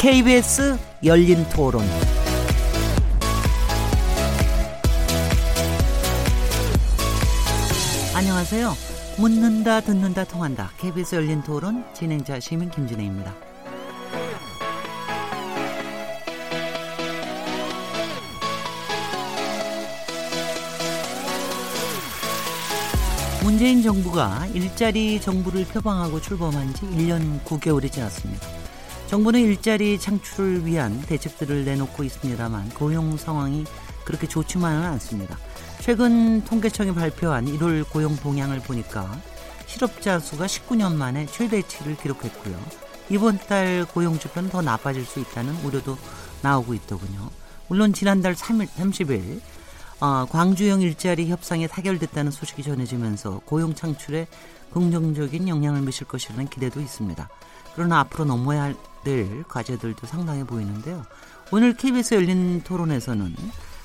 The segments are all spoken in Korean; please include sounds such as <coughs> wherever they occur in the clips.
KBS 열린 토론. 안녕하세요. 묻는다, 듣는다, 통한다. KBS 열린 토론 진행자 시민 김진혜입니다. 문재인 정부가 일자리 정부를 표방하고 출범한 지 1년 9개월이 지났습니다. 정부는 일자리 창출을 위한 대책들을 내놓고 있습니다만 고용 상황이 그렇게 좋지만은 않습니다. 최근 통계청이 발표한 1월 고용 동향을 보니까 실업자 수가 19년 만에 최대치를 기록했고요. 이번 달 고용 지표는 더 나빠질 수 있다는 우려도 나오고 있더군요. 물론 지난달 3일, 30일 어, 광주형 일자리 협상에 타결됐다는 소식이 전해지면서 고용 창출에 긍정적인 영향을 미칠 것이라는 기대도 있습니다. 그러나 앞으로 넘어야 될 과제들도 상당해 보이는데요. 오늘 KBS 열린 토론에서는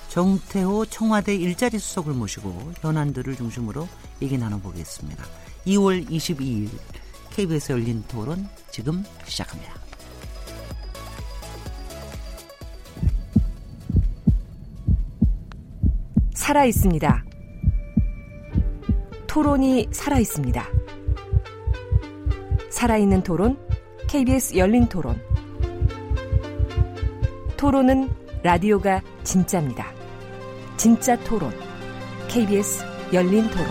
정태호 청와대 일자리 수석을 모시고 현안들을 중심으로 얘기 나눠보겠습니다. 2월 22일 KBS 열린 토론 지금 시작합니다. 살아 있습니다. 토론이 살아 있습니다. 살아있는 토론, KBS 열린 토론. 토론은 라디오가 진짜입니다. 진짜 토론, KBS 열린 토론.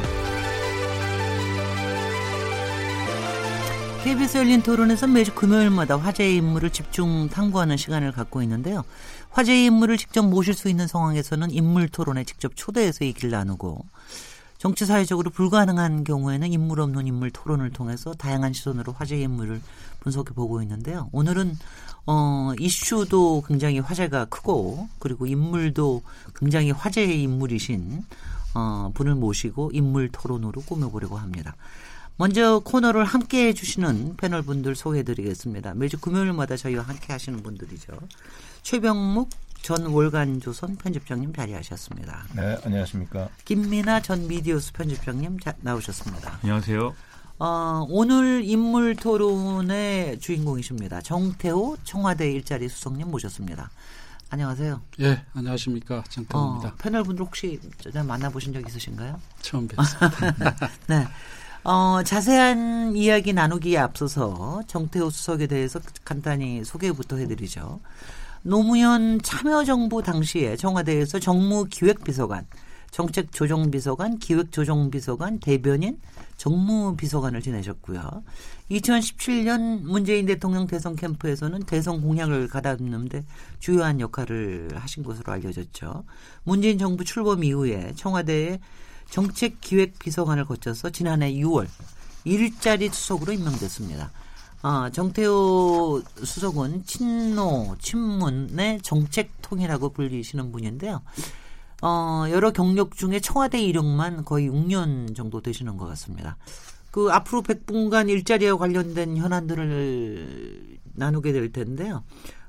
KBS 열린 토론에서 매주 금요일마다 화제의 인물을 집중 탐구하는 시간을 갖고 있는데요. 화제의 인물을 직접 모실 수 있는 상황에서는 인물 토론에 직접 초대해서 얘기를 나누고 정치 사회적으로 불가능한 경우에는 인물 없는 인물 토론을 통해서 다양한 시선으로 화제의 인물을 분석해 보고 있는데요. 오늘은 어 이슈도 굉장히 화제가 크고 그리고 인물도 굉장히 화제의 인물이신 어 분을 모시고 인물 토론으로 꾸며 보려고 합니다. 먼저 코너를 함께 해주시는 패널 분들 소개해드리겠습니다. 매주 금요일마다 저희와 함께 하시는 분들이죠. 최병묵 전 월간조선 편집장님 자리하셨습니다. 네, 안녕하십니까. 김민아 전 미디어스 편집장님 자, 나오셨습니다. 안녕하세요. 어, 오늘 인물 토론의 주인공이십니다. 정태호 청와대 일자리 수석님 모셨습니다. 안녕하세요. 예, 안녕하십니까. 정태호입니다. 어, 패널 분들 혹시 만나보신 적 있으신가요? 처음 뵙습니다. <laughs> 네. 어, 자세한 이야기 나누기에 앞서서 정태호 수석에 대해서 간단히 소개부터 해드리죠. 노무현 참여정부 당시에 청와대에서 정무기획비서관, 정책조정비서관, 기획조정비서관, 대변인, 정무비서관을 지내셨고요. 2017년 문재인 대통령 대선 캠프에서는 대선 공약을 가다듬는데 주요한 역할을 하신 것으로 알려졌죠. 문재인 정부 출범 이후에 청와대에 정책기획비서관을 거쳐서 지난해 6월 일자리 수석으로 임명됐습니다. 어, 정태호 수석은 친노, 친문의 정책통이라고 불리시는 분인데요. 어, 여러 경력 중에 청와대 이력만 거의 6년 정도 되시는 것 같습니다. 그 앞으로 100분간 일자리와 관련된 현안들을 나누게 될 텐데요.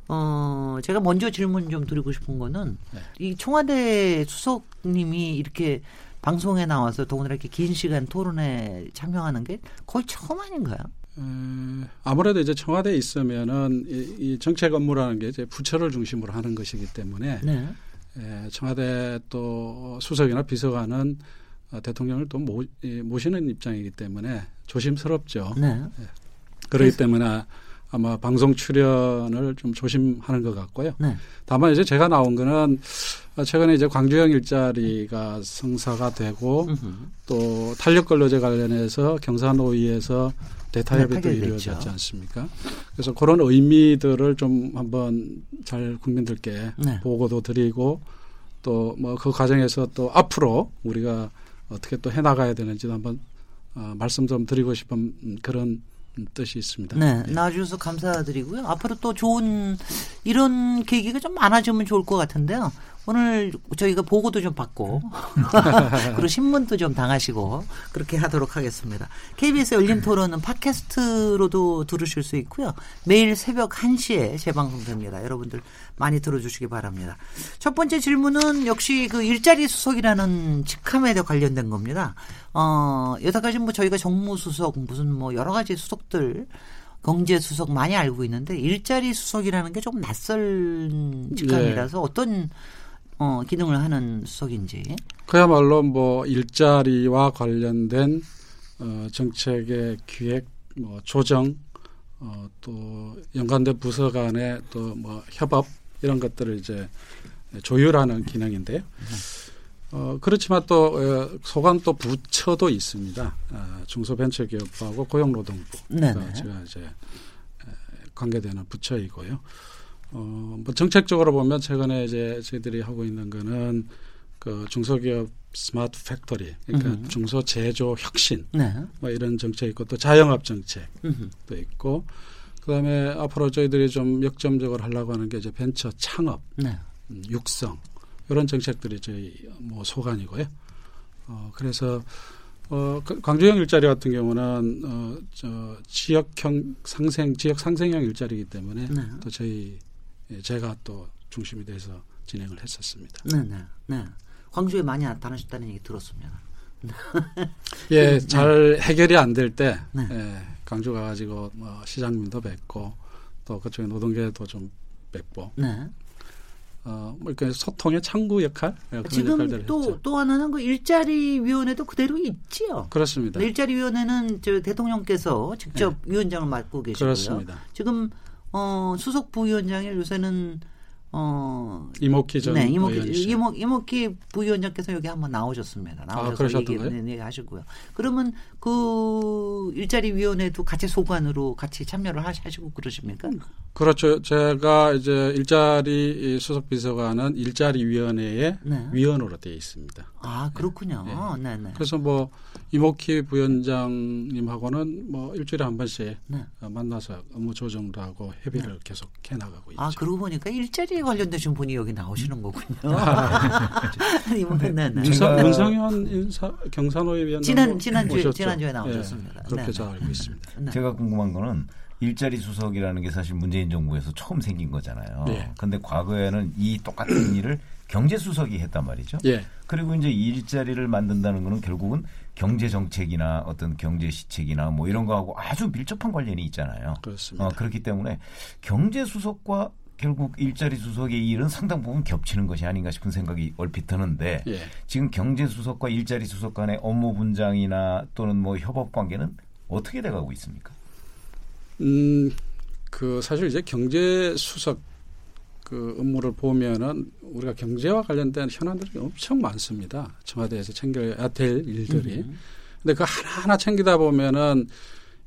어, 제가 먼저 질문 좀 드리고 싶은 거는 네. 이 청와대 수석님이 이렇게 방송에 나와서 더구나 이렇게 긴 시간 토론에 참여하는 게 거의 처음 아닌가요? 음, 아무래도 이제 청와대에 있으면은 이, 이 정책 업무라는 게 이제 부처를 중심으로 하는 것이기 때문에 네. 에, 청와대 또 수석이나 비서관은 어, 대통령을 또 모, 이, 모시는 입장이기 때문에 조심스럽죠. 네. 예. 그렇기 때문에 아마 방송 출연을 좀 조심하는 것 같고요. 네. 다만 이제 제가 나온 거는 최근에 이제 광주형 일자리가 성사가 되고 또 탄력 근로제 관련해서 경산노위에서 대타협이 네, 이루어졌지 않습니까? 그래서 그런 의미들을 좀 한번 잘 국민들께 네. 보고도 드리고 또 뭐 그 과정에서 또 앞으로 우리가 어떻게 또 해나가야 되는지도 한번 어, 말씀 좀 드리고 싶은 그런 뜻이 있습니다. 네, 네. 나와주셔서 감사드리고요. 앞으로 또 좋은 이런 계기가 좀 많아지면 좋을 것 같은데요. 오늘 저희가 보고도 좀 받고 <laughs> 그리고 신문도 좀 당하시고 그렇게 하도록 하겠습니다. KBS 열린 토론은 팟캐스트로도 들으실 수 있고요. 매일 새벽 1시에 재방송됩니다. 여러분들 많이 들어주시기 바랍니다. 첫 번째 질문은 역시 그 일자리 수석이라는 직함에 관련된 겁니다. 어, 여태까지 뭐 저희가 정무수석 무슨 뭐 여러 가지 수석들 경제 수석 많이 알고 있는데 일자리 수석이라는 게 조금 낯설 직함이라서 네. 어떤 어, 기능을 하는 수석인지. 그야말로 뭐 일자리와 관련된 어, 정책의 기획, 뭐 조정, 어, 또 연관된 부서 간의 또 뭐 협업 이런 것들을 이제 조율하는 기능인데요. 어, 그렇지만 또 어, 소관 또 부처도 있습니다. 어, 중소벤처기업부하고 고용노동부. 가 제가 이제 관계되는 부처이고요. 어, 뭐 정책적으로 보면 최근에 이제 저희들이 하고 있는 거는 그 중소기업 smart factory, 그러니까 음흠. 중소 제조 혁신, 네. 뭐 이런 정책 있고 또 자영업 정책도 음흠. 있고, 그다음에 앞으로 저희들이 좀 역점적으로 하려고 하는 게 이제 벤처 창업, 네. 음, 육성 이런 정책들이 저희 뭐 소관이고요. 어, 그래서 어, 그 광주형 일자리 같은 경우는 어, 저 지역형 상생, 지역 상생형 일자리이기 때문에 네. 또 저희 예, 제가 또 중심이 돼서 진행을 했었습니다. 네, 네, 네. 광주에 많이 나타나셨다는 얘기 들었습니다. <laughs> 예, 네. 잘 해결이 안 될때 네. 예, 광주 가가지고 뭐 시장님도 뵙고 또 그쪽에 노동계도 좀 뵙고 네. 어, 뭐 이렇게 소통의 창구 역할 예, 지금 또 또 하나는 그 일자리 위원회도 그대로 있지요. 그렇습니다. 일자리 위원회는 저 대통령께서 직접 네. 위원장을 맡고 계시고요. 그렇습니다. 지금 어, 수석 부위원장이 요새는 어 이목희 전 네, 이목희 이목 이목희 부위원장께서 여기 한번 나오셨습니다. 아, 나오셔서 아, 얘기, 네, 네, 하시고요. 그러면 그 일자리 위원회도 같이 소관으로 같이 참여를 하시고 그러십니까? 그렇죠. 제가 이제 일자리 수석 비서관은 일자리 위원회의 네. 위원으로 되어 있습니다. 아 그렇군요. 네. 네, 네. 그래서 뭐 이목희 부위원장님하고는 뭐 일주일에 한 번씩 네. 만나서 업무 조정도 하고 협의를 네. 계속 해 나가고 있죠. 아 그러고 보니까 일자리에 관련되신 분이 여기 나오시는 거군요. 네, <laughs> 네. 문성현 인사 경산호의 위원 지난 지난주 지난주에 나오셨습니다. 네, 그렇게 잘 알고 있습니다. 네. 제가 궁금한 거는 일자리 수석이라는 게 사실 문재인 정부에서 처음 생긴 거잖아요. 그런데 과거에는 이 똑같은 일을 경제 수석이 했단 말이죠. 예. 그리고 이제 일자리를 만든다는 거는 결국은 경제 정책이나 어떤 경제 시책이나 뭐 이런 거하고 아주 밀접한 관련이 있잖아요. 그렇습니다. 어, 그렇기 때문에 경제 수석과 결국 일자리 수석의 일은 상당 부분 겹치는 것이 아닌가 싶은 생각이 얼핏 드는데 예. 지금 경제 수석과 일자리 수석 간의 업무 분장이나 또는 뭐 협업 관계는 어떻게 돼가고 있습니까? 음, 그 사실 이제 경제 수석 그 업무를 보면은 우리가 경제와 관련된 현안들이 엄청 많습니다. 청와대에서 챙겨야 될 일들이. 음. 근데 그 하나하나 챙기다 보면은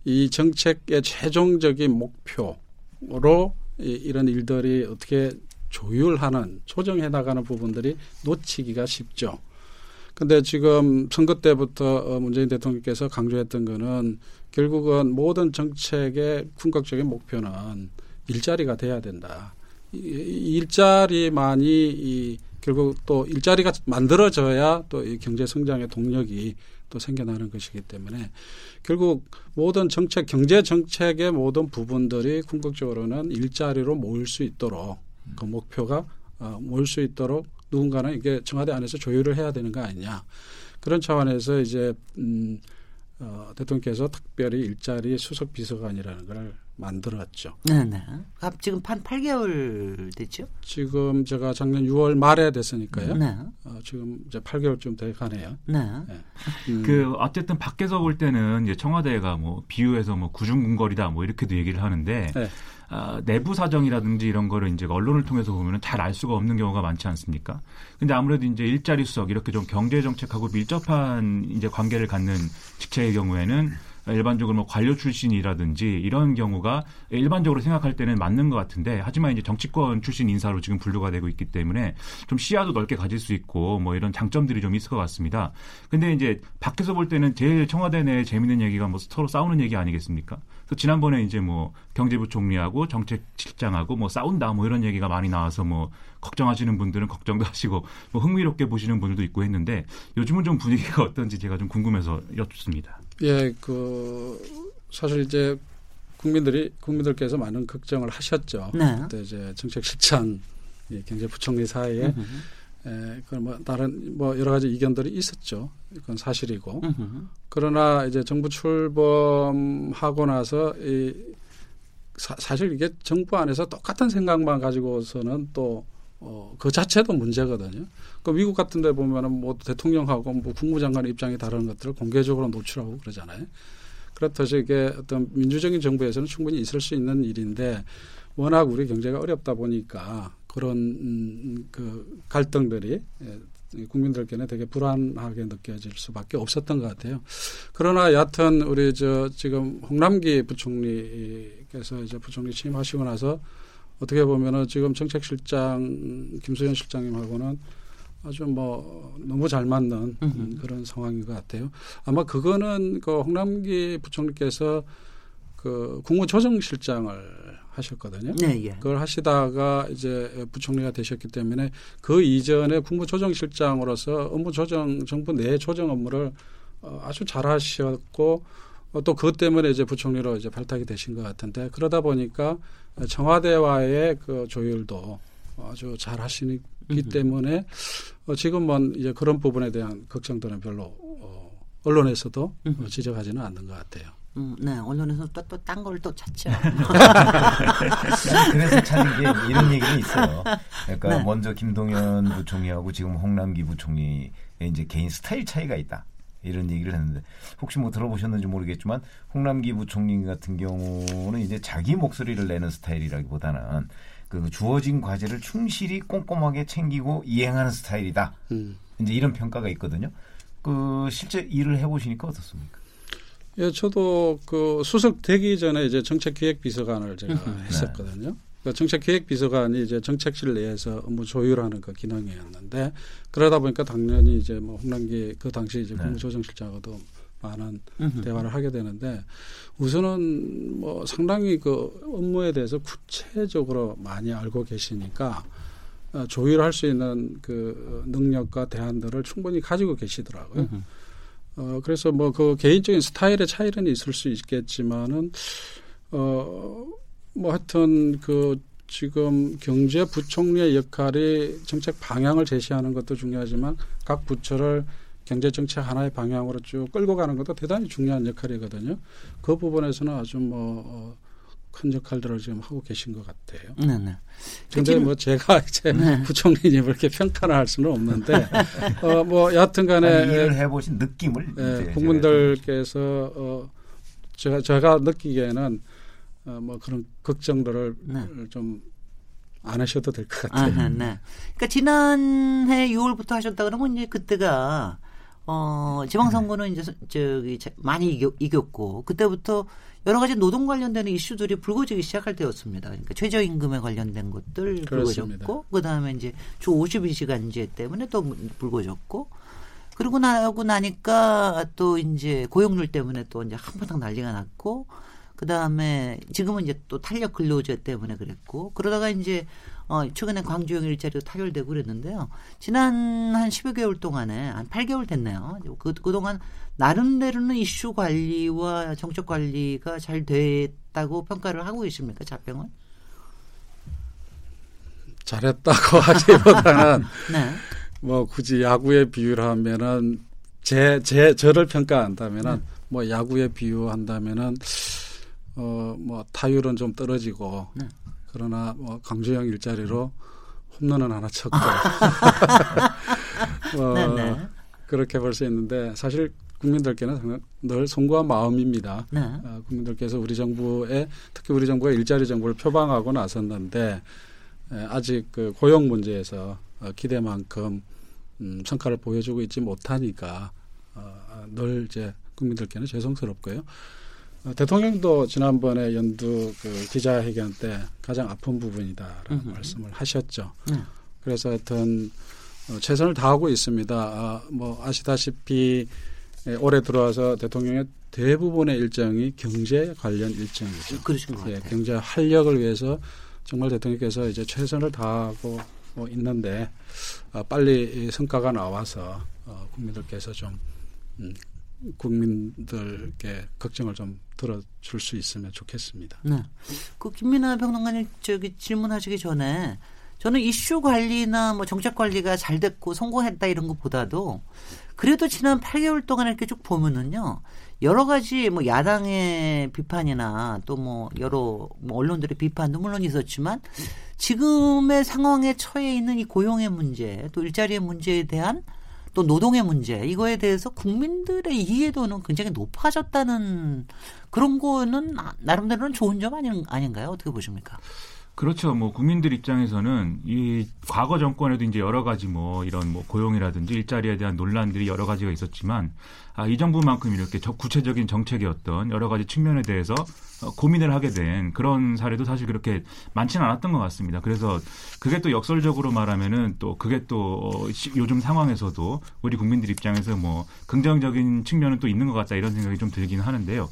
이 정책의 최종적인 목표로 이, 이런 일들이 어떻게 조율하는 조정해 나가는 부분들이 놓치기가 쉽죠. 근데 지금 선거 때부터 어, 문재인 대통령께서 강조했던 거는 결국은 모든 정책의 궁극적인 목표는 일자리가 돼야 된다. 일자리만이 이 결국 또 일자리가 만들어져야 또 이 경제 성장의 동력이 또 생겨나는 것이기 때문에 결국 모든 정책 경제 정책의 모든 부분들이 궁극적으로는 일자리로 모일 수 있도록 그 목표가 어, 모일 수 있도록 누군가는 이게 청와대 안에서 조율을 해야 되는 거 아니냐. 그런 차원에서 이제 음, 어, 대통령께서 특별히 일자리 수석 비서관이라는 걸 만들었죠. 네네. 지금 한 8개월 됐죠? 지금 제가 작년 6월 말에 됐으니까요. 네. 어, 지금 이제 8개월쯤 돼 가네요. 네. 네. 음. <laughs> 그 어쨌든 밖에서 볼 때는 이제 청와대가 뭐 비유해서 뭐 구중궁궐이다 뭐 이렇게도 얘기를 하는데 네. 어, 내부 사정이라든지 이런 거를 이제 언론을 통해서 보면은 잘 알 수가 없는 경우가 많지 않습니까? 근데 아무래도 이제 일자리 수석 이렇게 좀 경제 정책하고 밀접한 이제 관계를 갖는 직책의 경우에는 일반적으로 뭐 관료 출신이라든지 이런 경우가 일반적으로 생각할 때는 맞는 것 같은데 하지만 이제 정치권 출신 인사로 지금 분류가 되고 있기 때문에 좀 시야도 넓게 가질 수 있고 뭐 이런 장점들이 좀 있을 것 같습니다. 근데 이제 밖에서 볼 때는 제일 청와대 내 재밌는 얘기가 뭐 서로 싸우는 얘기 아니겠습니까? 그 지난번에 이제 뭐 경제부 총리하고 정책실장하고 뭐 싸운다 뭐 이런 얘기가 많이 나와서 뭐 걱정하시는 분들은 걱정도 <laughs> 하시고 뭐 흥미롭게 보시는 분들도 있고 했는데 요즘은 좀 분위기가 어떤지 제가 좀 궁금해서 여쭙습니다. 예, 그 사실 이제 국민들이 국민들께서 많은 걱정을 하셨죠. 네. 그때 이제 정책실장 경제부총리 사이에 에, 그뭐 다른 뭐 여러 가지 이견들이 있었죠. 그건 사실이고. 으흠. 그러나 이제 정부 출범하고 나서 이 사, 실 이게 정부 안에서 똑같은 생각만 가지고서는 또 어, 그 자체도 문제거든요. 그 미국 같은 데 보면은 뭐 대통령하고 뭐 국무장관 입장이 다른 것들을 공개적으로 노출하고 그러잖아요. 그렇듯이 이게 어떤 민주적인 정부에서는 충분히 있을 수 있는 일인데 워낙 우리 경제가 어렵다 보니까 그런 음, 그 갈등들이 예, 국민들께는 되게 불안하게 느껴질 수밖에 없었던 것 같아요. 그러나 여하튼 우리 저 지금 홍남기 부총리께서 이제 부총리 취임하시고 나서 어떻게 보면은 지금 정책실장 김수현 실장님하고는 아주 뭐 너무 잘 맞는 음, 그런 상황인 것 같아요. 아마 그거는 그 홍남기 부총리께서 그 국무조정실장을 하셨거든요. 네, 예. 그걸 하시다가 이제 부총리가 되셨기 때문에 그 이전에 국무조정실장으로서 업무 조정 정부 내 조정 업무를 어, 아주 잘 하셨고 어, 또 그것 때문에 이제 부총리로 이제 발탁이 되신 것 같은데 그러다 보니까 청와대와의 그 조율도 아주 잘 하시기 때문에 어, 지금은 이제 그런 부분에 대한 걱정들은 별로 어, 언론에서도 어, 지적하지는 않는 것 같아요. 음, 네, 언론에서 또딴걸 또 찾죠. 그래서 찾은 게 이런 얘기는 있어요. 그러니까 네. 먼저 김동연 부총리하고 지금 홍남기 부총리의 이제 개인 스타일 차이가 있다. 이런 얘기를 했는데 혹시 뭐 들어보셨는지 모르겠지만 홍남기 부총리 같은 경우는 이제 자기 목소리를 내는 스타일이라기보다는 그 주어진 과제를 충실히 꼼꼼하게 챙기고 이행하는 스타일이다. 음. 이제 이런 평가가 있거든요. 그 실제 일을 해보시니까 어떻습니까? 예, 저도 그 수석 되기 전에 이제 정책기획비서관을 제가 네. 했었거든요. 그 정책기획비서관이 이제 정책실 내에서 업무 조율하는 그 기능이었는데 그러다 보니까 당연히 이제 뭐 홍남기 그 당시 이제 네. 국무조정실장하고도 많은 음흠. 대화를 하게 되는데 우선은 뭐 상당히 그 업무에 대해서 구체적으로 많이 알고 계시니까 어, 조율할 수 있는 그 능력과 대안들을 충분히 가지고 계시더라고요. 어, 그래서 뭐 그 개인적인 스타일의 차이는 있을 수 있겠지만은 어, 뭐 하여튼 그 지금 경제부총리의 역할이 정책 방향을 제시하는 것도 중요하지만 각 부처를 경제 정책 하나의 방향으로 쭉 끌고 가는 것도 대단히 중요한 역할이거든요. 그 부분에서는 아주 뭐 어, 큰 역할들을 지금 하고 계신 것 같아요. 네, 네. 근데 뭐 제가 <laughs> 이제 네. 부총리님 이렇게 평가를 할 수는 없는데 <laughs> 어, 뭐 여하튼간에 일을 해보신 느낌을 예, 국민들께서 어, 제가 제가 느끼기에는 어, 뭐 그런 걱정들을 네. 좀안 하셔도 될 것 같아요. 아하, 네. 그러니까 지난해 6월부터 하셨다 그러면 이제 그때가 어 지방선거는 이제 저기 많이 이겼, 이겼고 그때부터 여러 가지 노동 관련되는 이슈들이 불거지기 시작할 때였습니다. 그러니까 최저임금에 관련된 것들 불거졌고 그다음에 이제 주 52시간제 때문에 또 불거졌고 그러고 나고 나니까 또 이제 고용률 때문에 또 이제 한바탕 난리가 났고 그 다음에 지금은 이제 또 탄력 근로제 때문에 그랬고 그러다가 이제 어 최근에 광주형 일자리도 타결되고 그랬는데요. 지난 한 10여 개월 동안에 한 8개월 됐네요. 그 그동안 나름대로는 이슈 관리와 정책 관리가 잘 됐다고 평가를 하고 계십니까? 자평은? 잘했다고 <laughs> 하기보다는 <laughs> 네. 뭐 굳이 야구에 비유를 하면은 제, 제, 저를 평가한다면은 네. 뭐 야구에 비유한다면은 어, 뭐 타율은 좀 떨어지고 네. 그러나 뭐 강주영 일자리로 홈런은 하나 쳤고 어, <laughs> 네, 네. 그렇게 볼 수 있는데 사실 국민들께는 늘 송구한 마음입니다. 네. 어, 국민들께서 우리 정부에 특히 우리 정부가 일자리 정부를 표방하고 나섰는데 에, 아직 그 고용 문제에서 어, 기대만큼 음, 성과를 보여주고 있지 못하니까 어, 늘 이제 국민들께는 죄송스럽고요. 어, 대통령도 지난번에 연두 그 기자회견 때 가장 아픈 부분이다라는 음흠. 말씀을 하셨죠. 음. 그래서 하여튼 어, 최선을 다하고 있습니다. 아, 뭐 아시다시피 예, 올해 들어와서 대통령의 대부분의 일정이 경제 관련 일정이죠. 그러신 것 예, 경제 활력을 위해서 정말 대통령께서 이제 최선을 다하고 뭐 있는데 아, 빨리 성과가 나와서 어, 국민들께서 좀 음, 국민들께 걱정을 좀 들어줄 수 있으면 좋겠습니다. 네. 그 김민아 평론가님 저기 질문하시기 전에 저는 이슈 관리나 뭐 정책 관리가 잘 됐고 성공했다 이런 것보다도 그래도 지난 8개월 동안 이렇게 쭉 보면은요. 여러 가지 뭐 야당의 비판이나 또 뭐 여러 뭐 언론들의 비판도 물론 있었지만 지금의 상황에 처해 있는 이 고용의 문제 또 일자리의 문제에 대한 또 노동의 문제 이거에 대해서 국민들의 이해도는 굉장히 높아졌다는 그런 거는 나름대로는 좋은 점 아닌, 아닌가요? 어떻게 보십니까? 그렇죠. 뭐 국민들 입장에서는 이 과거 정권에도 이제 여러 가지 뭐 이런 뭐 고용이라든지 일자리에 대한 논란들이 여러 가지가 있었지만 아, 이 정부만큼 이렇게 구체적인 어떤 여러 가지 측면에 대해서 어, 고민을 하게 된 그런 사례도 사실 그렇게 많지는 않았던 것 같습니다. 그래서 그게 또 역설적으로 말하면은 또 그게 또 어, 요즘 상황에서도 우리 국민들 입장에서 뭐 긍정적인 측면은 또 있는 것 같다 이런 생각이 좀 들긴 하는데요.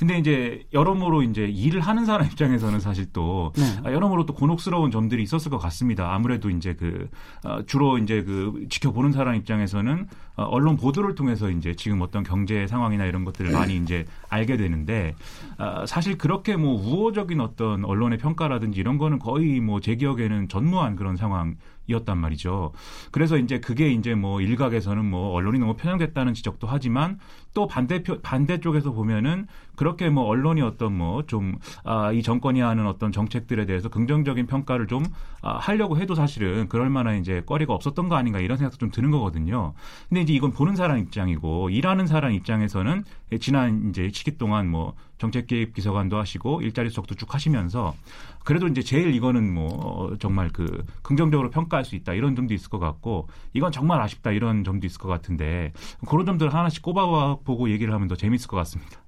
근데 이제 여러모로 이제 일을 하는 사람 입장에서는 사실 또 네. 아, 여러모로 또 곤혹스러운 점들이 있었을 것 같습니다. 아무래도 이제 그 어, 주로 이제 그 지켜보는 사람 입장에서는 어, 언론 보도를 통해서 이제 지금 어떤 경제 상황이나 이런 것들을 많이 이제 알게 되는데 어, 사실 그렇게 뭐 우호적인 어떤 언론의 평가라든지 이런 거는 거의 뭐 제 기억에는 전무한 그런 상황. 이었단 말이죠. 그래서 이제 그게 이제 뭐 일각에서는 뭐 언론이 너무 편향됐다는 지적도 하지만 또 반대표 반대쪽에서 보면은 그렇게 뭐 언론이 어떤 뭐 좀 아, 이 정권이 하는 어떤 정책들에 대해서 긍정적인 평가를 좀 아, 하려고 해도 사실은 그럴 만한 이제 거리가 없었던 거 아닌가 이런 생각도 좀 드는 거거든요. 근데 이제 이건 보는 사람 입장이고 일하는 사람 입장에서는 지난 이제 시기 동안 뭐 정책 개입 비서관도 하시고 일자리 수석도 쭉 하시면서 그래도 이제 제일 이거는 뭐 정말 그 긍정적으로 평가할 수 있다 이런 점도 있을 것 같고 이건 정말 아쉽다 이런 점도 있을 것 같은데 그런 점들 하나씩 꼽아 보고 얘기를 하면 더 재밌을 것 같습니다.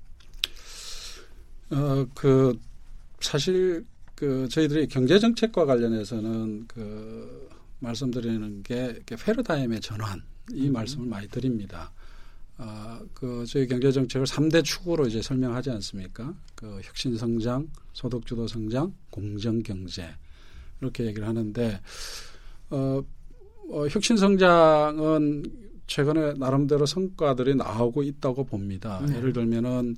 어, 그 사실 그 저희들이 경제 정책과 관련해서는 그 말씀드리는 게 페르다임의 전환 이 음. 말씀을 많이 드립니다. 아, 그 저희 경제 정책을 3대 축으로 이제 설명하지 않습니까? 그 혁신 성장, 소득 주도 성장, 공정 경제 이렇게 얘기를 하는데 어, 어 혁신 성장은 최근에 나름대로 성과들이 나오고 있다고 봅니다. 네. 예를 들면은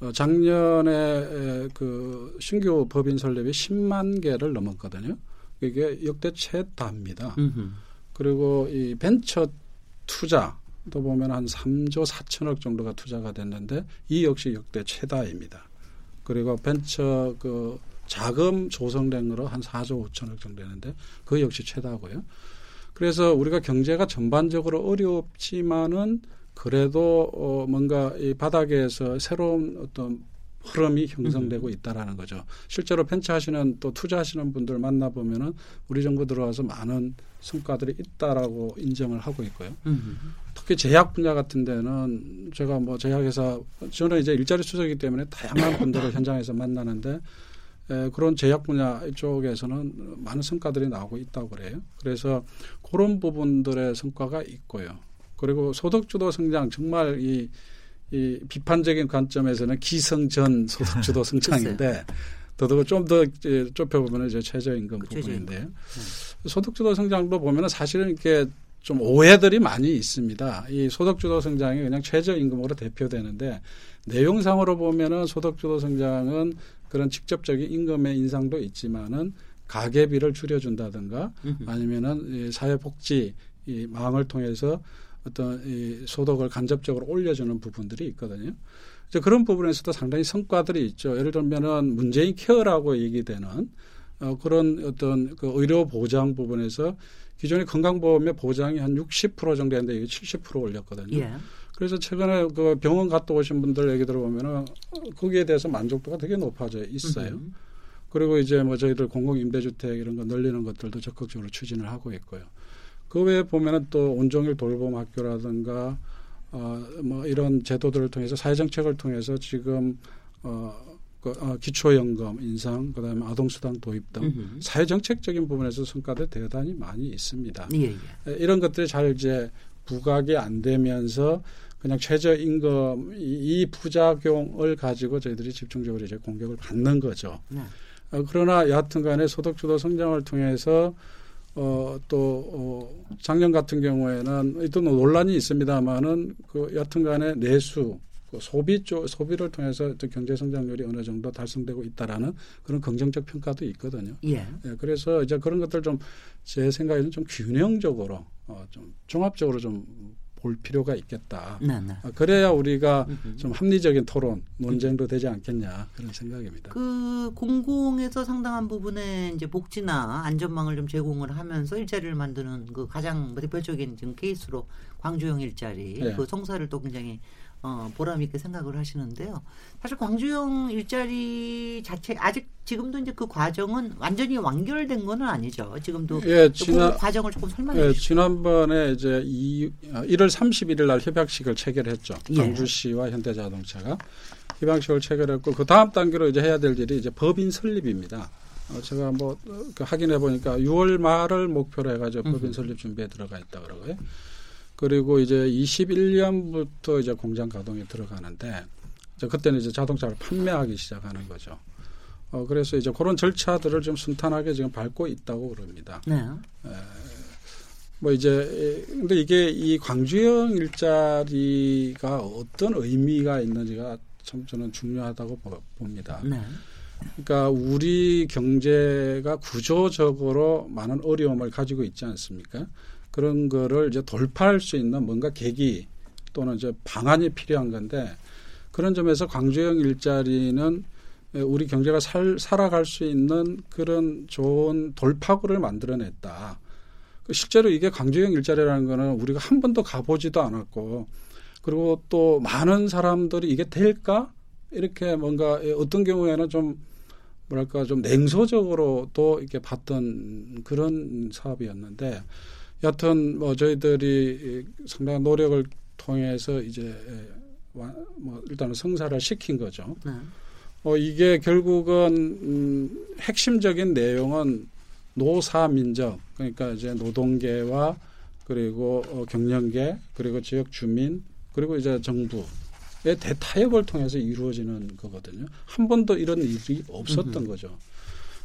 어, 작년에 그 신규 법인 설립이 10만 개를 넘었거든요. 이게 역대 최다입니다. 음흠. 그리고 이 벤처 투자 또 보면 한 3조 4천억 정도가 투자가 됐는데 이 역시 역대 최다입니다. 그리고 벤처 그 자금 조성량으로 한 4조 5천억 정도 되는데 그 역시 최다고요. 그래서 우리가 경제가 전반적으로 어렵지만은 그래도 어 뭔가 이 바닥에서 새로운 어떤 흐름이 형성되고 음. 있다라는 거죠. 실제로 벤처 하시는 또 투자하시는 분들 만나 보면은 우리 정부 들어와서 많은 성과들이 있다라고 인정을 하고 있고요. 음. 특히 제약 분야 같은 데는 제가 뭐 제약회사 저는 이제 일자리 수석이기 때문에 다양한 분들을 <coughs> 현장에서 만나는데 에, 그런 제약 분야 쪽에서는 많은 성과들이 나오고 있다고 그래요. 그래서 그런 부분들의 성과가 있고요. 그리고 소득주도 성장 정말 이, 이 비판적인 관점에서는 기성전 소득주도 <laughs> 성장인데 더더욱 좀 더 좁혀보면 이제 최저임금 부분인데요. 네. 소득주도 성장도 보면 은 사실은 이렇게 좀 오해들이 많이 있습니다. 이 소득주도 성장이 그냥 최저임금으로 대표되는데 내용상으로 보면은 소득주도 성장은 그런 직접적인 임금의 인상도 있지만은 가계비를 줄여준다든가 아니면은 사회복지 이 망을 통해서 어떤 이 소득을 간접적으로 올려주는 부분들이 있거든요. 이제 그런 부분에서도 상당히 성과들이 있죠. 예를 들면은 문재인 케어라고 얘기되는 어, 그런 어떤 그 의료 보장 부분에서 기존의 건강보험의 보장이 한 60% 정도 했는데 이게 70% 올렸거든요. 예. 그래서 최근에 그 병원 갔다 오신 분들 얘기 들어보면은 거기에 대해서 만족도가 되게 높아져 있어요. 음 그리고 이제 뭐 저희들 공공임대주택 이런 거 늘리는 것들도 적극적으로 추진을 하고 있고요. 그 외에 보면은 또 온종일 돌봄 학교라든가 어, 뭐 이런 제도들을 통해서 사회정책을 통해서 지금 어, 그, 어, 기초연금 인상, 그다음에 아동수당 도입 등 음흠. 사회정책적인 부분에서 성과들 대단히 많이 있습니다. 예, 예. 이런 것들이 잘 이제 부각이 안 되면서 그냥 최저임금 이, 이 부작용을 가지고 저희들이 집중적으로 이제 공격을 받는 거죠. 네. 어, 그러나 여하튼간에 소득주도 성장을 통해서 어, 또, 어, 작년 같은 경우에는 또 논란이 있습니다만은 그 여튼 간에 내수, 그 소비 쪽, 소비를 통해서 또 경제 성장률이 어느 정도 달성되고 있다라는 그런 긍정적 평가도 있거든요. 예. 예 그래서 이제 그런 것들 좀 제 생각에는 좀 균형적으로 어, 좀 종합적으로 좀볼 필요가 있겠다. 네, 네. 아, 그래야 우리가 좀 합리적인 토론, 논쟁도 되지 않겠냐 그런 생각입니다. 그 공공에서 상당한 부분에 이제 복지나 안전망을 좀 제공을 하면서 일자리를 만드는 그 가장 대표적인 지금 케이스로 광주형 일자리 네. 그 성사를 또 굉장히 어, 보람 있게 생각을 하시는데요. 사실 광주형 일자리 자체 아직 지금도 이제 그 과정은 완전히 완결된 거는 아니죠. 지금도 예, 지난, 그 과정을 조금 설명해 예, 주시죠. 지난번에 이제 이, 1월 아, 31일 날 협약식을 체결했죠. 예. 광주시와 현대자동차가 협약식을 체결했고 그 다음 단계로 이제 해야 될 일이 이제 법인 설립입니다. 어, 제가 뭐 어, 그 확인해 보니까 6월 말을 목표로 해가지고 법인 설립 준비에 들어가 있다 그러고요. 그리고 이제 21년부터 이제 공장 가동에 들어가는데 이제 그때는 이제 자동차를 판매하기 시작하는 거죠. 어, 그래서 이제 그런 절차들을 좀 순탄하게 지금 밟고 있다고 그럽니다. 네. 에, 뭐 이제 근데 이게 이 광주형 일자리가 어떤 의미가 있는지가 참 저는 중요하다고 봅니다. 네. 그러니까 우리 경제가 구조적으로 많은 어려움을 가지고 있지 않습니까? 그런 거를 이제 돌파할 수 있는 뭔가 계기 또는 이제 방안이 필요한 건데 그런 점에서 광주형 일자리는 우리 경제가 살, 살아갈 수 있는 그런 좋은 돌파구를 만들어냈다. 그 실제로 이게 광주형 일자리라는 거는 우리가 한 번도 가보지도 않았고 그리고 또 많은 사람들이 이게 될까? 이렇게 뭔가 어떤 경우에는 좀 뭐랄까 좀 냉소적으로 또 이렇게 봤던 그런 사업이었는데 여튼 뭐 저희들이 상당한 노력을 통해서 이제 뭐 일단은 성사를 시킨 거죠. 네. 어 이게 결국은 음 핵심적인 내용은 노사 민적 그러니까 이제 노동계와 그리고 어 경영계 그리고 지역 주민 그리고 이제 정부의 대타협을 통해서 이루어지는 거거든요. 한 번도 이런 일이 없었던 음흠. 거죠.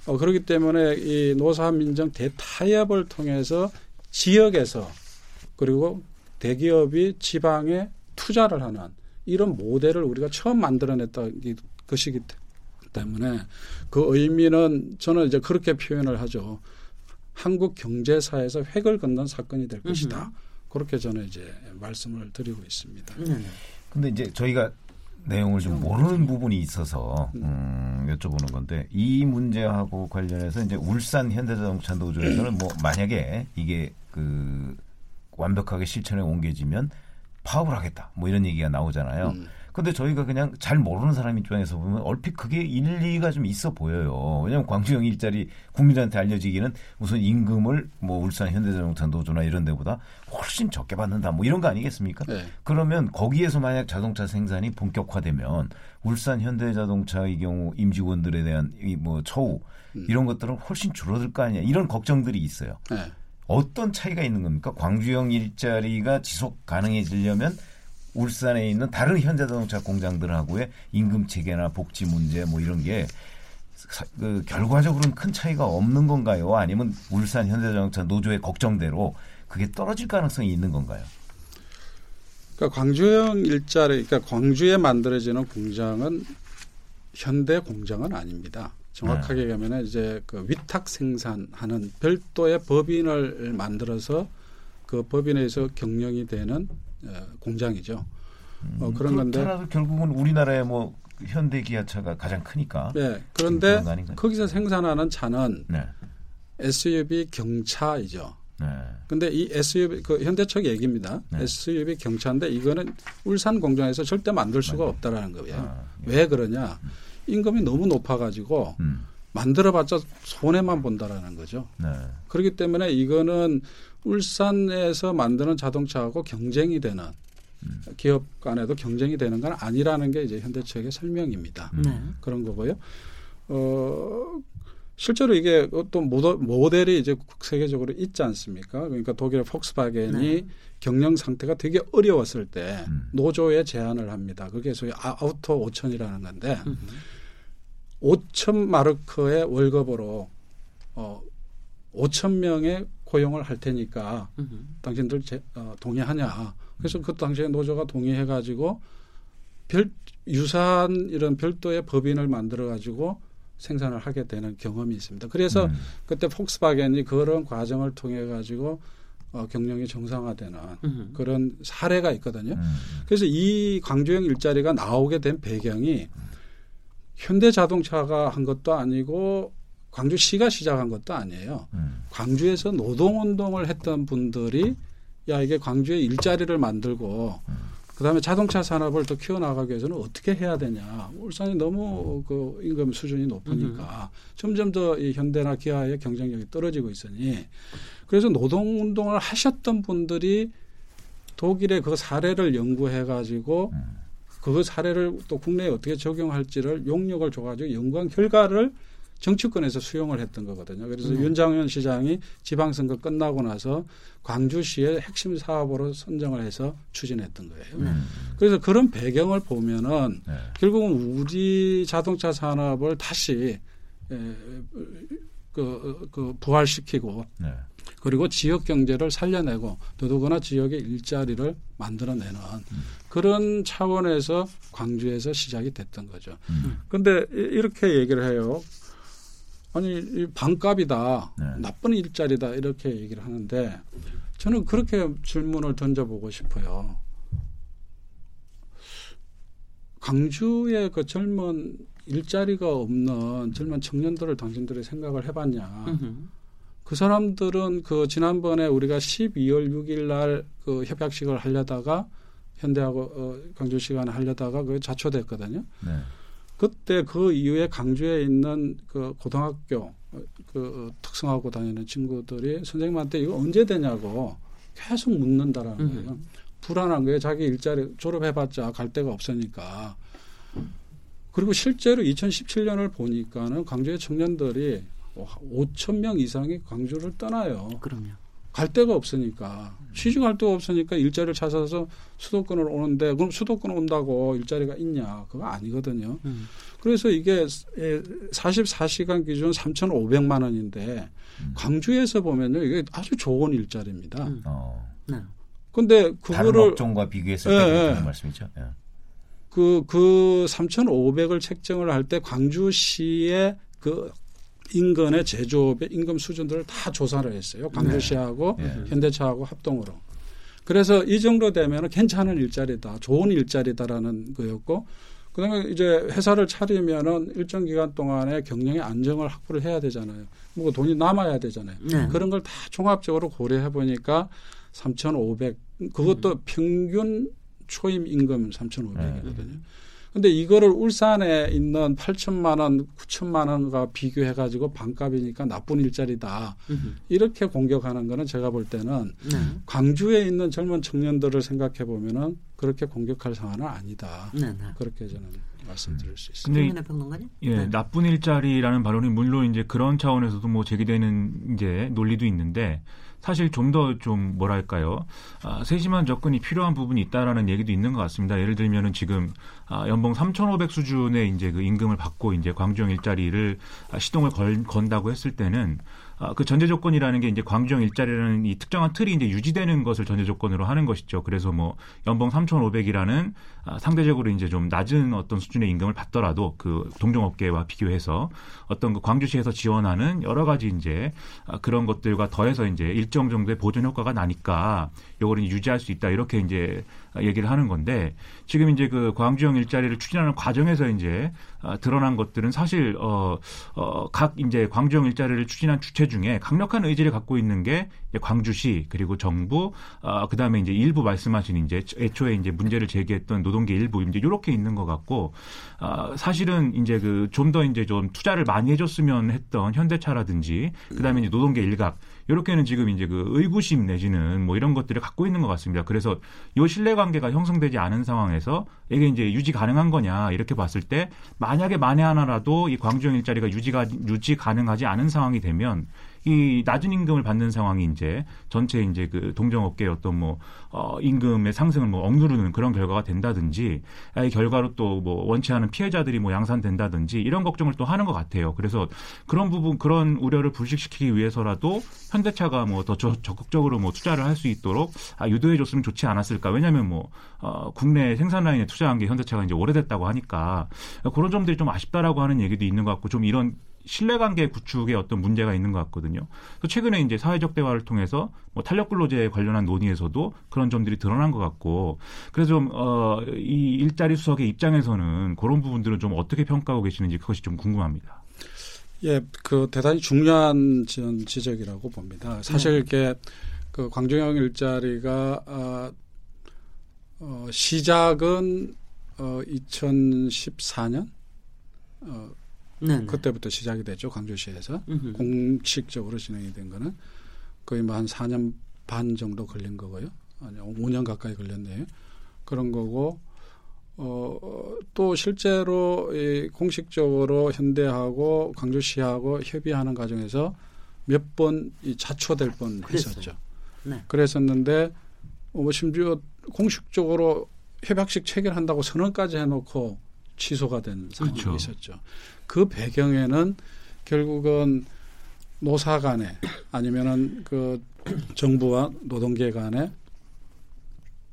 어, 그렇기 때문에 이 노사민정 대타협을 통해서 지역에서 그리고 대기업이 지방에 투자를 하는 이런 모델을 우리가 처음 만들어냈던 것이기 때문에 그 의미는 저는 이제 그렇게 표현을 하죠. 한국 경제사에서 획을 긋는 사건이 될 것이다. 그렇게 저는 이제 말씀을 드리고 있습니다. 그런데 이제 저희가 내용을 좀 모르는 부분이 있어서 음, 음, 여쭤보는 건데 이 문제하고 관련해서 이제 울산 현대자동차 노조에서는 뭐 만약에 이게 그 완벽하게 실천에 옮겨지면 파업을 하겠다. 뭐 이런 얘기가 나오잖아요. 음. 근데 저희가 그냥 잘 모르는 사람 입장에서 보면 얼핏 그게 일리가 좀 있어 보여요. 왜냐하면 광주형 일자리 국민들한테 알려지기는 무슨 임금을 뭐 울산 현대자동차 노조나 이런 데보다 훨씬 적게 받는다 뭐 이런 거 아니겠습니까? 네. 그러면 거기에서 만약 자동차 생산이 본격화되면 울산 현대자동차 의 경우 임직원들에 대한 이 뭐 처우 음. 이런 것들은 훨씬 줄어들 거 아니야. 이런 걱정들이 있어요. 네. 어떤 차이가 있는 겁니까? 광주형 일자리가 지속 가능해지려면 울산에 있는 다른 현대자동차 공장들하고의 임금 체계나 복지 문제 뭐 이런 게 그 결과적으로는 큰 차이가 없는 건가요? 아니면 울산 현대자동차 노조의 걱정대로 그게 떨어질 가능성이 있는 건가요? 그러니까 광주형 일자리, 그러니까 광주에 만들어지는 공장은 현대 공장은 아닙니다. 정확하게 네. 가면은 이제 그 위탁 생산하는 별도의 법인을 만들어서 그 법인에서 경영이 되는 어, 공장이죠. 음, 어, 그런 건데 결국은 우리나라의 뭐 현대 기아차가 가장 크니까. 네. 그런데 거기서 생산하는 차는 네. SUV 경차이죠. 네. 근데 이 SUV 그 현대차 얘기입니다. 네. SUV 경차인데 이거는 울산 공장에서 절대 만들 수가 없다라는 거예요. 아, 예. 왜 그러냐? 음. 임금이 너무 높아가지고 음. 만들어봤자 손해만 본다라는 거죠. 네. 그렇기 때문에 이거는 울산에서 만드는 자동차하고 경쟁이 되는 음. 기업 간에도 경쟁이 되는 건 아니라는 게 이제 현대차의 설명입니다. 네. 그런 거고요. 어, 실제로 이게 어떤 모델이 이제 세계적으로 있지 않습니까? 그러니까 독일의 폭스바겐이 네. 경영 상태가 되게 어려웠을 때 음. 노조에 제안을 합니다. 그게 소위 아우토 5천이라는 건데 음. 5천 마르크의 월급으로 어 5천 명의 고용을 할 테니까 음. 당신들 제, 어, 동의하냐. 그래서 음. 그 당시에 노조가 동의해 가지고 별 유사한 이런 별도의 법인을 만들어 가지고 생산을 하게 되는 경험이 있습니다. 그래서 음. 그때 폭스바겐이 그런 과정을 통해 가지고 어, 경영이 정상화되는 음. 그런 사례가 있거든요. 음. 그래서 이 광주형 일자리가 나오게 된 배경이 현대자동차가 한 것도 아니고 광주시가 시작한 것도 아니에요. 음. 광주에서 노동운동을 했던 분들이 야 이게 광주에 일자리를 만들고 음. 그다음에 자동차 산업을 더 키워나가기 위해서는 어떻게 해야 되냐. 울산이 너무 그 임금 수준이 높으니까 음. 점점 더 이 현대나 기아의 경쟁력이 떨어지고 있으니 그래서 노동운동을 하셨던 분들이 독일의 그 사례를 연구해 가지고 음. 그 사례를 또 국내에 어떻게 적용할지를 용역을 줘가지고 연구한 결과를 정치권에서 수용을 했던 거거든요. 그래서 음. 윤장현 시장이 지방선거 끝나고 나서 광주시의 핵심 사업으로 선정을 해서 추진했던 거예요. 음. 그래서 그런 배경을 보면은 네. 결국은 우리 자동차 산업을 다시 에, 그, 그 부활시키고 네. 그리고 지역 경제를 살려내고 더더구나 지역의 일자리를 만들어내는 음. 그런 차원에서 광주에서 시작이 됐던 거죠. 그런데 음. 이렇게 얘기를 해요. 아니 반값이다 네. 나쁜 일자리다 이렇게 얘기를 하는데 저는 그렇게 질문을 던져보고 싶어요. 광주의 그 젊은 일자리가 없는 젊은 청년들을 당신들이 생각을 해봤냐? 그 사람들은 그 지난번에 우리가 12월 6일 날 그 협약식을 하려다가 현대하고 어, 광주 시간에 하려다가 그 자초됐거든요. 네. 그때 그 이후에 강주에 있는 그 고등학교 그 특성하고 다니는 친구들이 선생님한테 이거 언제 되냐고 계속 묻는다라는 음. 거예요. 불안한 거예요. 자기 일자리 졸업해봤자 갈 데가 없으니까. 그리고 실제로 2017년을 보니까는 강주의 청년들이 5천 명 이상이 광주를 떠나요. 그럼요. 갈 데가 없으니까 취직할 데가 없으니까 일자리를 찾아서 수도권을 오는데 그럼 수도권 온다고 일자리가 있냐 그거 아니거든요. 음. 그래서 이게 44시간 기준 3,500만 원인데 음. 광주에서 보면요 이게 아주 좋은 일자리입니다. 음. 어. 네. 근데 그거를 다른 업종과 비교했을 때 예, 예. 말씀이죠. 예. 그, 그 3,500을 책정을 할 때 광주시의 그 인근의 제조업의 임금 수준들을 다 조사를 했어요. 광주시하고 네. 네. 현대차하고 합동으로. 그래서 이 정도 되면 괜찮은 일자리다, 좋은 일자리다라는 거였고, 그 다음에 이제 회사를 차리면은 일정 기간 동안에 경영의 안정을 확보를 해야 되잖아요. 뭐 돈이 남아야 되잖아요. 네. 그런 걸 다 종합적으로 고려해 보니까 3,500 그것도 음. 평균 초임 임금 3,500이거든요. 근데 이거를 울산에 있는 8천만 원, 9천만 원과 비교해 가지고 반값이니까 나쁜 일자리다. 으흠. 이렇게 공격하는 거는 제가 볼 때는 네. 광주에 있는 젊은 청년들을 생각해 보면은 그렇게 공격할 상황은 아니다. 네, 네. 그렇게 저는 말씀드릴 수 있습니다. 근데 예, 네. 나쁜 일자리라는 발언이 물론 이제 그런 차원에서도 뭐 제기되는 이제 논리도 있는데 사실 좀 더좀 좀 뭐랄까요 아, 세심한 접근이 필요한 부분이 있다라는 얘기도 있는 것 같습니다. 예를 들면은 지금 아, 연봉 3,500 수준의 이제 그 임금을 받고 이제 광주형 일자리를 아, 시동을 걸, 건다고 했을 때는 아, 그 전제 조건이라는 게 이제 광주형 일자리라는 이 특정한 틀이 이제 유지되는 것을 전제 조건으로 하는 것이죠. 그래서 뭐 연봉 3,500이라는 아, 상대적으로 이제 좀 낮은 어떤 수준의 임금을 받더라도 그 동종업계와 비교해서 어떤 그 광주시에서 지원하는 여러 가지 이제 아, 그런 것들과 더해서 이제 일정 정도의 보존 효과가 나니까 요거를 유지할 수 있다 이렇게 이제 얘기를 하는 건데 지금 이제 그 광주형 일자리를 추진하는 과정에서 이제 어, 드러난 것들은 사실 어, 어, 각 이제 광주형 일자리를 추진한 주체 중에 강력한 의지를 갖고 있는 게 광주시 그리고 정부 어, 그다음에 이제 일부 말씀하신 이제 애초에 이제 문제를 제기했던 노동계 일부 이제 이렇게 있는 것 같고 어, 사실은 이제 그 좀 더 이제 좀 투자를 많이 해줬으면 했던 현대차라든지 그다음에 이제 노동계 일각 이렇게는 지금 이제 그 의구심 내지는 뭐 이런 것들을 갖고 있는 것 같습니다. 그래서 이 신뢰 관계가 형성되지 않은 상황에서 이게 이제 유지 가능한 거냐 이렇게 봤을 때 만약에 만에 하나라도 이 광주형 일자리가 유지가 유지 가능하지 않은 상황이 되면 이 낮은 임금을 받는 상황이 이제 전체 이제 그 동종업계의 어떤 뭐 어, 임금의 상승을 뭐 억누르는 그런 결과가 된다든지 이 결과로 또 뭐 원치 않은 피해자들이 뭐 양산된다든지 이런 걱정을 또 하는 것 같아요. 그래서 그런 부분 그런 우려를 불식시키기 위해서라도 현대차가 뭐 더 적극적으로 뭐 투자를 할 수 있도록 아, 유도해 줬으면 좋지 않았을까. 왜냐하면 뭐 어, 국내 생산 라인에 투자한 게 현대차가 이제 오래됐다고 하니까 그런 점들이 좀 아쉽다라고 하는 얘기도 있는 것 같고 좀 이런 신뢰관계 구축에 어떤 문제가 있는 것 같거든요. 그래서 최근에 이제 사회적 대화를 통해서 뭐 탄력 근로제 관련한 논의에서도 그런 점들이 드러난 것 같고 그래서 좀 어, 이 일자리 수석의 입장에서는 그런 부분들은 좀 어떻게 평가하고 계시는지 그것이 좀 궁금합니다. 예, 그 대단히 중요한 지적이라고 봅니다. 사실 네. 이게 그 광주형 일자리가 아, 어, 시작은 어, 2014년 어, 네네. 그때부터 시작이 됐죠 광주시에서 음흠. 공식적으로 진행이 된 거는 거의 뭐 한 4년 반 정도 걸린 거고요. 아니 5년 가까이 걸렸네요. 그런 거고 어, 또 실제로 이 공식적으로 현대하고 광주시하고 협의하는 과정에서 몇 번 이 자초될 뻔 했었죠. 네. 그랬었는데 어, 뭐 심지어 공식적으로 협약식 체결한다고 선언까지 해놓고 취소가 된 상황이 그렇죠. 있었죠. 그 배경에는 결국은 노사 간에 아니면은 그 정부와 노동계 간에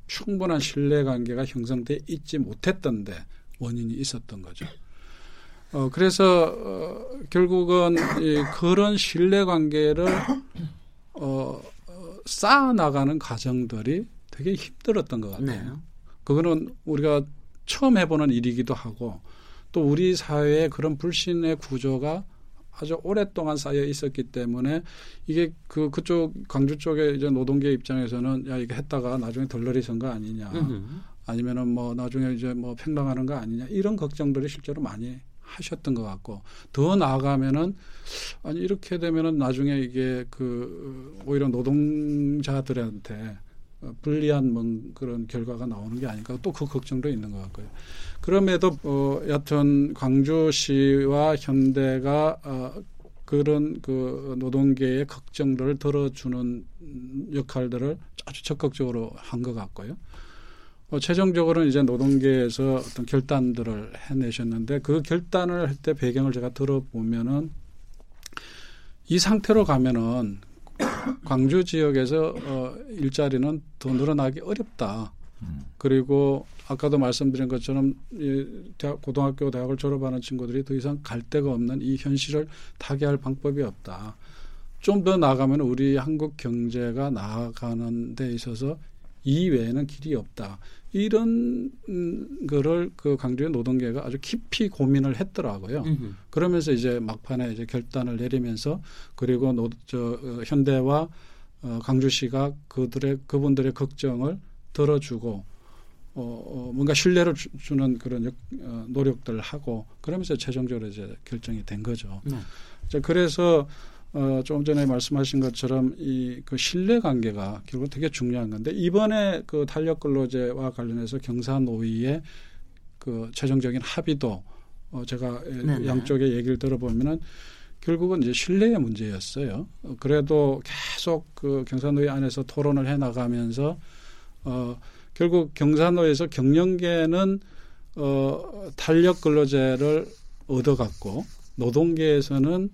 충분한 신뢰 관계가 형성돼 있지 못했던데 원인이 있었던 거죠. 어, 그래서 어, 결국은 이 그런 신뢰 관계를 어, 어, 쌓아 나가는 과정들이 되게 힘들었던 것 같아요. 네. 그거는 우리가 처음 해보는 일이기도 하고 또 우리 사회에 그런 불신의 구조가 아주 오랫동안 쌓여 있었기 때문에 이게 그 그쪽 광주 쪽에 이제 노동계 입장에서는 야 이거 했다가 나중에 덜러리 선거 아니냐. 아니면은 뭐 나중에 이제 뭐 팽당하는 거 아니냐. 이런 걱정들이 실제로 많이 하셨던 것 같고 더 나아가면은 아니 이렇게 되면은 나중에 이게 그 오히려 노동자들한테 불리한 뭐 그런 결과가 나오는 게 아닐까 또 그 걱정도 있는 것 같고요. 그럼에도 어 여튼 광주시와 현대가 어 그런 그 노동계의 걱정들을 들어주는 역할들을 아주 적극적으로 한 것 같고요. 어, 최종적으로는 이제 노동계에서 어떤 결단들을 해내셨는데 그 결단을 할 때 배경을 제가 들어보면은 이 상태로 가면은 광주 지역에서 어, 일자리는 더 늘어나기 어렵다. 그리고 아까도 말씀드린 것처럼 이 대학, 고등학교, 대학을 졸업하는 친구들이 더 이상 갈 데가 없는 이 현실을 타개할 방법이 없다. 좀 더 나가면 우리 한국 경제가 나아가는 데 있어서 이 외에는 길이 없다. 이런 거를 그 강주의 노동계가 아주 깊이 고민을 했더라고요. 음흠. 그러면서 이제 막판에 이제 결단을 내리면서 그리고 노, 저, 어, 현대와 어, 강주시가 그들의 그분들의 걱정을 들어주고 어, 어 뭔가 신뢰를 주, 는 그런 역, 어, 노력들을 하고 그러면서 최종적으로 이제 결정이 된 거죠. 네. 자, 그래서 어, 조금 전에 말씀하신 것처럼 이 그 신뢰 관계가 결국 되게 중요한 건데 이번에 그 탄력 근로제와 관련해서 경사노위의 그 최종적인 합의도 어, 제가 네네. 양쪽의 얘기를 들어보면은 결국은 이제 신뢰의 문제였어요. 어, 그래도 계속 그 경사노위 안에서 토론을 해 나가면서 어, 결국 경사노에서 경영계는 어, 탄력 근로제를 얻어갔고 노동계에서는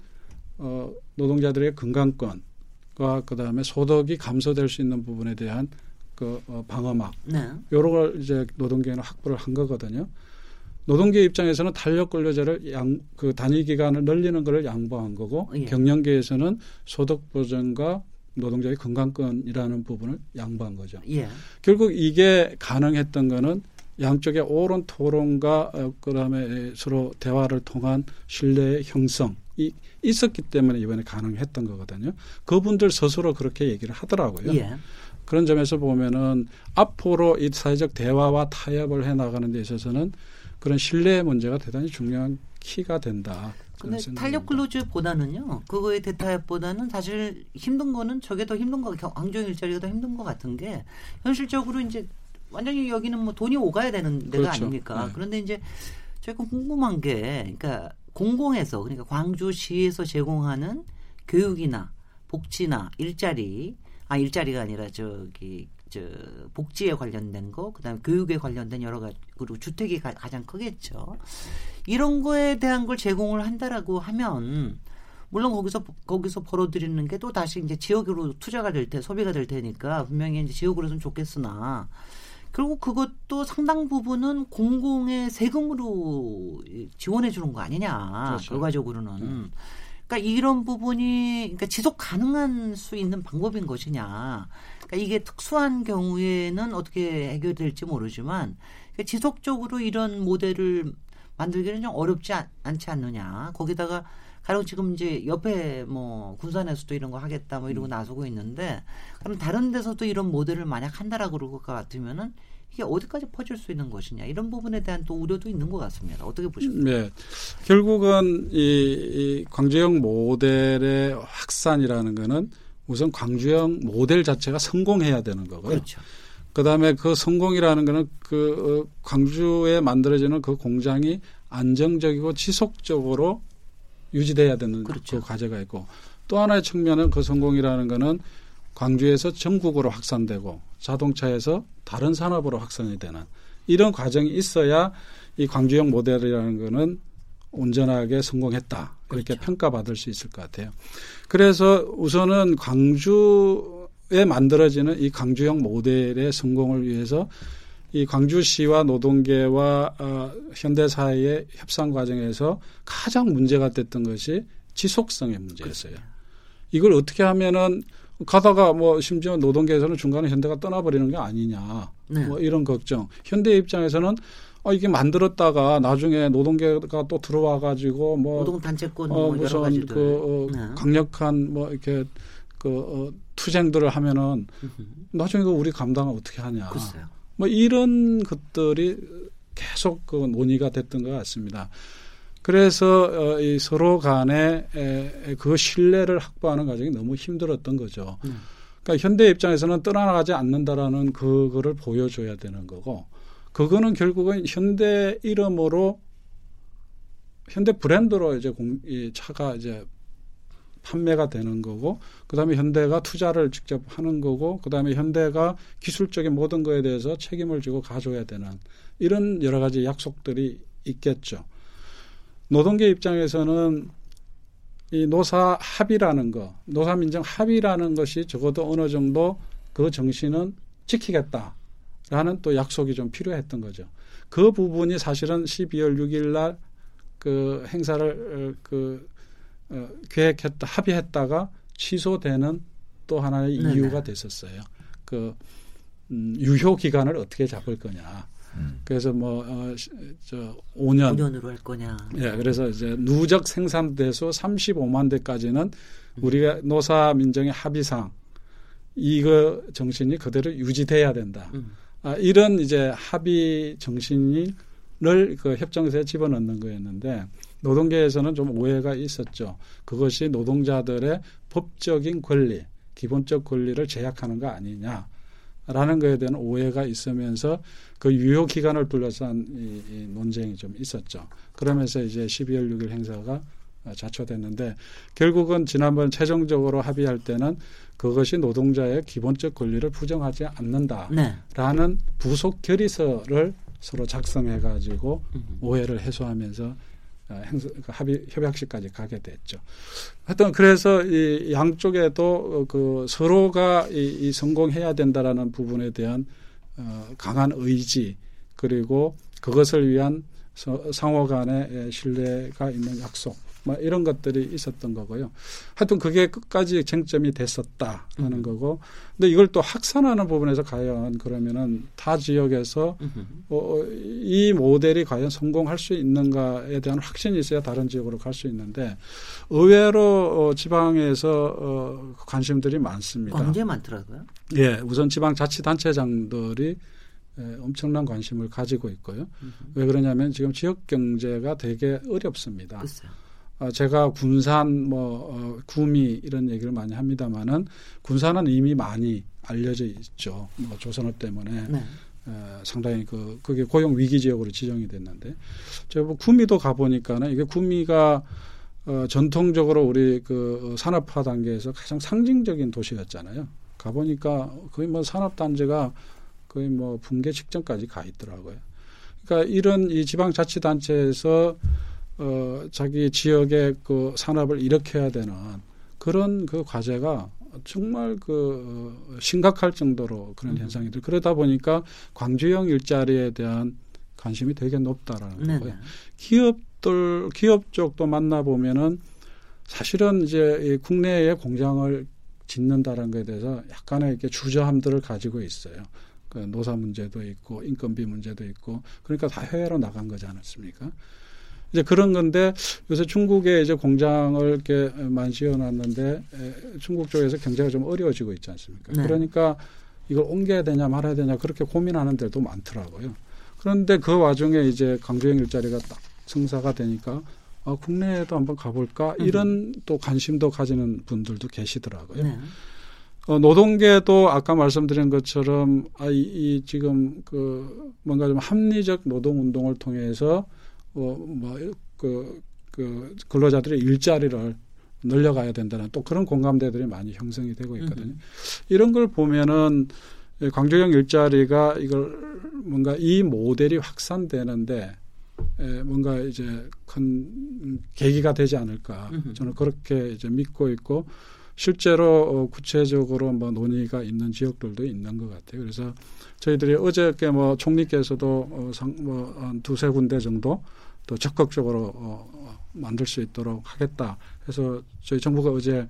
어, 노동자들의 건강권과 그다음에 소득이 감소될 수 있는 부분에 대한 그 어, 방어막 네. 여러 걸 이제 노동계는 확보를 한 거거든요. 노동계 입장에서는 탄력 근로제를 양 그 단위 기간을 늘리는 것을 양보한 거고 예. 경영계에서는 소득 보전과 노동자의 건강권이라는 부분을 양보한 거죠. 예. 결국 이게 가능했던 거는 양쪽의 옳은 토론과 어, 그다음에 서로 대화를 통한 신뢰의 형성 이 있었기 때문에 이번에 가능했던 거거든요. 그분들 스스로 그렇게 얘기를 하더라고요. 예. 그런 점에서 보면은 앞으로 이 사회적 대화와 타협을 해 나가는 데 있어서는 그런 신뢰의 문제가 대단히 중요한 키가 된다. 근데 탄력 근로제보다는요. 그거의 대타협보다는 사실 힘든 거는 저게 더 힘든 거, 광주 일자리가 더 힘든 것 같은 게 현실적으로 이제 완전히 여기는 뭐 돈이 오가야 되는 데가 그렇죠. 아닙니까? 네. 그런데 이제 저희가 궁금한 게, 그러니까 공공에서 그러니까 광주시에서 제공하는 교육이나 복지나 일자리, 아 일자리가 아니라 저기 저 복지에 관련된 거, 그다음에 교육에 관련된 여러 가지 그리고 주택이 가, 장 크겠죠. 이런 거에 대한 걸 제공을 한다라고 하면 물론 거기서 거기서 벌어들이는 게 또 다시 이제 지역으로 투자가 될 테, 소비가 될 테니까 분명히 이제 지역으로는 좋겠으나 그리고 그것도 상당 부분은 공공의 세금으로 지원해 주는 거 아니냐. 그렇죠. 결과적으로는. 음. 그러니까 이런 부분이 그러니까 지속 가능한 수 있는 방법인 것이냐. 그러니까 이게 특수한 경우에는 어떻게 해결될지 모르지만 그러니까 지속적으로 이런 모델을 만들기는 좀 어렵지 않, 지 않느냐. 거기다가 가령 지금 이제 옆에 뭐 군산에서도 이런 거 하겠다 뭐 이러고 음. 나서고 있는데 그럼 다른 데서도 이런 모델을 만약 한다라고 그럴 것 같으면은 이게 어디까지 퍼질 수 있는 것이냐 이런 부분에 대한 또 우려도 있는 것 같습니다. 어떻게 보십니까? 네, 결국은 이, 이 광주형 모델의 확산이라는 거는 우선 광주형 모델 자체가 성공해야 되는 거고요. 그렇죠. 그다음에 그 성공이라는 거는 그 어, 광주에 만들어지는 그 공장이 안정적이고 지속적으로 유지돼야 되는 그렇죠. 그 과제가 있고 또 하나의 측면은 그 성공이라는 거는 광주에서 전국으로 확산되고 자동차에서 다른 산업으로 확산이 되는 이런 과정이 있어야 이 광주형 모델이라는 거는 온전하게 성공했다 이렇게 그렇죠. 평가받을 수 있을 것 같아요. 그래서 우선은 광주에 만들어지는 이 광주형 모델의 성공을 위해서 이 광주시와 노동계와 어, 현대 사회의 협상 과정에서 가장 문제가 됐던 것이 지속성의 문제였어요. 그렇죠. 이걸 어떻게 하면은 가다가 뭐 심지어 노동계에서는 중간에 현대가 떠나버리는 게 아니냐 네. 뭐 이런 걱정. 현대 입장에서는 어, 이게 만들었다가 나중에 노동계가 또 들어와 가지고 뭐 노동 단체권 어, 뭐 무슨 그 어, 네. 강력한 뭐 이렇게 그 어, 투쟁들을 하면은 나중에 그 우리 감당을 어떻게 하냐. 글쎄요. 뭐 이런 것들이 계속 그 논의가 됐던 것 같습니다. 그래서 어, 이 서로 간에 에, 그 신뢰를 확보하는 과정이 너무 힘들었던 거죠. 음. 그러니까 현대 입장에서는 떠나가지 않는다라는 그거를 보여줘야 되는 거고, 그거는 결국은 현대 이름으로 현대 브랜드로 이제 공, 이 차가 이제 판매가 되는 거고 그다음에 현대가 투자를 직접 하는 거고 그다음에 현대가 기술적인 모든 거에 대해서 책임을 지고 가져야 되는 이런 여러 가지 약속들이 있겠죠. 노동계 입장에서는 이 노사 합의라는 거, 노사 민정 합의라는 것이 적어도 어느 정도 그 정신은 지키겠다라는 또 약속이 좀 필요했던 거죠. 그 부분이 사실은 12월 6일 날 그 행사를 어, 그 어, 계획했다 합의했다가 취소되는 또 하나의 네네. 이유가 됐었어요. 그 음, 유효 기간을 어떻게 잡을 거냐. 음. 그래서 뭐, 어, 저, 5년. 5년으로 할 거냐. 예, 그래서 이제 누적 생산 대수 35만 대까지는 음. 우리가 노사 민정의 합의상 이거 정신이 그대로 유지돼야 된다. 음. 아, 이런 이제 합의 정신을 그 협정서에 집어넣는 거였는데 노동계에서는 좀 오해가 있었죠. 그것이 노동자들의 법적인 권리, 기본적 권리를 제약하는 거 아니냐. 라는 것에 대한 오해가 있으면서 그 유효 기간을 둘러싼 이, 이 논쟁이 좀 있었죠. 그러면서 이제 12월 6일 행사가 자초됐는데 결국은 지난번 최종적으로 합의할 때는 그것이 노동자의 기본적 권리를 부정하지 않는다라는 네. 부속 결의서를 서로 작성해 가지고 오해를 해소하면서 어, 행사, 그 합의 협약식까지 가게 됐죠. 하여튼 그래서 이 양쪽에도 그 서로가 이, 이 성공해야 된다라는 부분에 대한 어, 강한 의지 그리고 그것을 위한 서, 상호 간의 신뢰가 있는 약속 뭐 이런 것들이 있었던 거고요. 하여튼 그게 끝까지 쟁점이 됐었다라는 음. 거고. 근데 이걸 또 확산하는 부분에서 과연 그러면은 타 지역에서 어, 어, 이 모델이 과연 성공할 수 있는가에 대한 확신이 있어야 다른 지역으로 갈 수 있는데 의외로 어, 지방에서 어, 관심들이 많습니다. 굉장히 많더라고요. 예, 우선 지방 자치단체장들이 예, 엄청난 관심을 가지고 있고요. 음흠. 왜 그러냐면 지금 지역 경제가 되게 어렵습니다. 글쎄요. 어, 제가 군산 뭐 어, 구미 이런 얘기를 많이 합니다만은 군산은 이미 많이 알려져 있죠. 뭐 조선업 때문에 네. 어, 상당히 그 그게 고용 위기 지역으로 지정이 됐는데 제가 뭐 구미도 가 보니까는 이게 구미가 어, 전통적으로 우리 그 산업화 단계에서 가장 상징적인 도시였잖아요. 가 보니까 거의 뭐 산업 단지가 거의 뭐 붕괴 직전까지 가 있더라고요. 그러니까 이런 이 지방 자치 단체에서 어, 자기 지역의 그 산업을 일으켜야 되는 그런 그 과제가 정말 그 어, 심각할 정도로 그런 음. 현상이들 그러다 보니까 광주형 일자리에 대한 관심이 되게 높다라는 네네. 거고요. 기업들 기업 쪽도 만나 보면은 사실은 이제 국내에 공장을 짓는다는 것에 대해서 약간의 이렇게 주저함들을 가지고 있어요. 그 노사 문제도 있고 인건비 문제도 있고 그러니까 다 해외로 나간 거지 않았습니까? 이제 그런 건데 요새 중국에 이제 공장을 이렇게 만지어 놨는데 중국 쪽에서 경제가 좀 어려워지고 있지 않습니까? 네. 그러니까 이걸 옮겨야 되냐 말아야 되냐 그렇게 고민하는 데도 많더라고요. 그런데 그 와중에 이제 강주행 일자리가 딱 성사가 되니까 아, 국내에도 한번 가볼까 음. 이런 또 관심도 가지는 분들도 계시더라고요. 네. 어, 노동계도 아까 말씀드린 것처럼 아, 이, 이 지금 그 뭔가 좀 합리적 노동 운동을 통해서 어, 뭐그 그 근로자들의 일자리를 늘려가야 된다는 또 그런 공감대들이 많이 형성이 되고 있거든요. 음. 이런 걸 보면은 광주형 일자리가 이걸 뭔가 이 모델이 확산되는데 에, 뭔가 이제 큰 계기가 되지 않을까 저는 그렇게 이제 믿고 있고 실제로 어, 구체적으로 뭐 논의가 있는 지역들도 있는 것 같아요. 그래서 저희들이 어저께 뭐 총리께서도 어, 상, 뭐, 한 두세 군데 정도 더 적극적으로 어, 어, 만들 수 있도록 하겠다. 그래서 저희 정부가 어제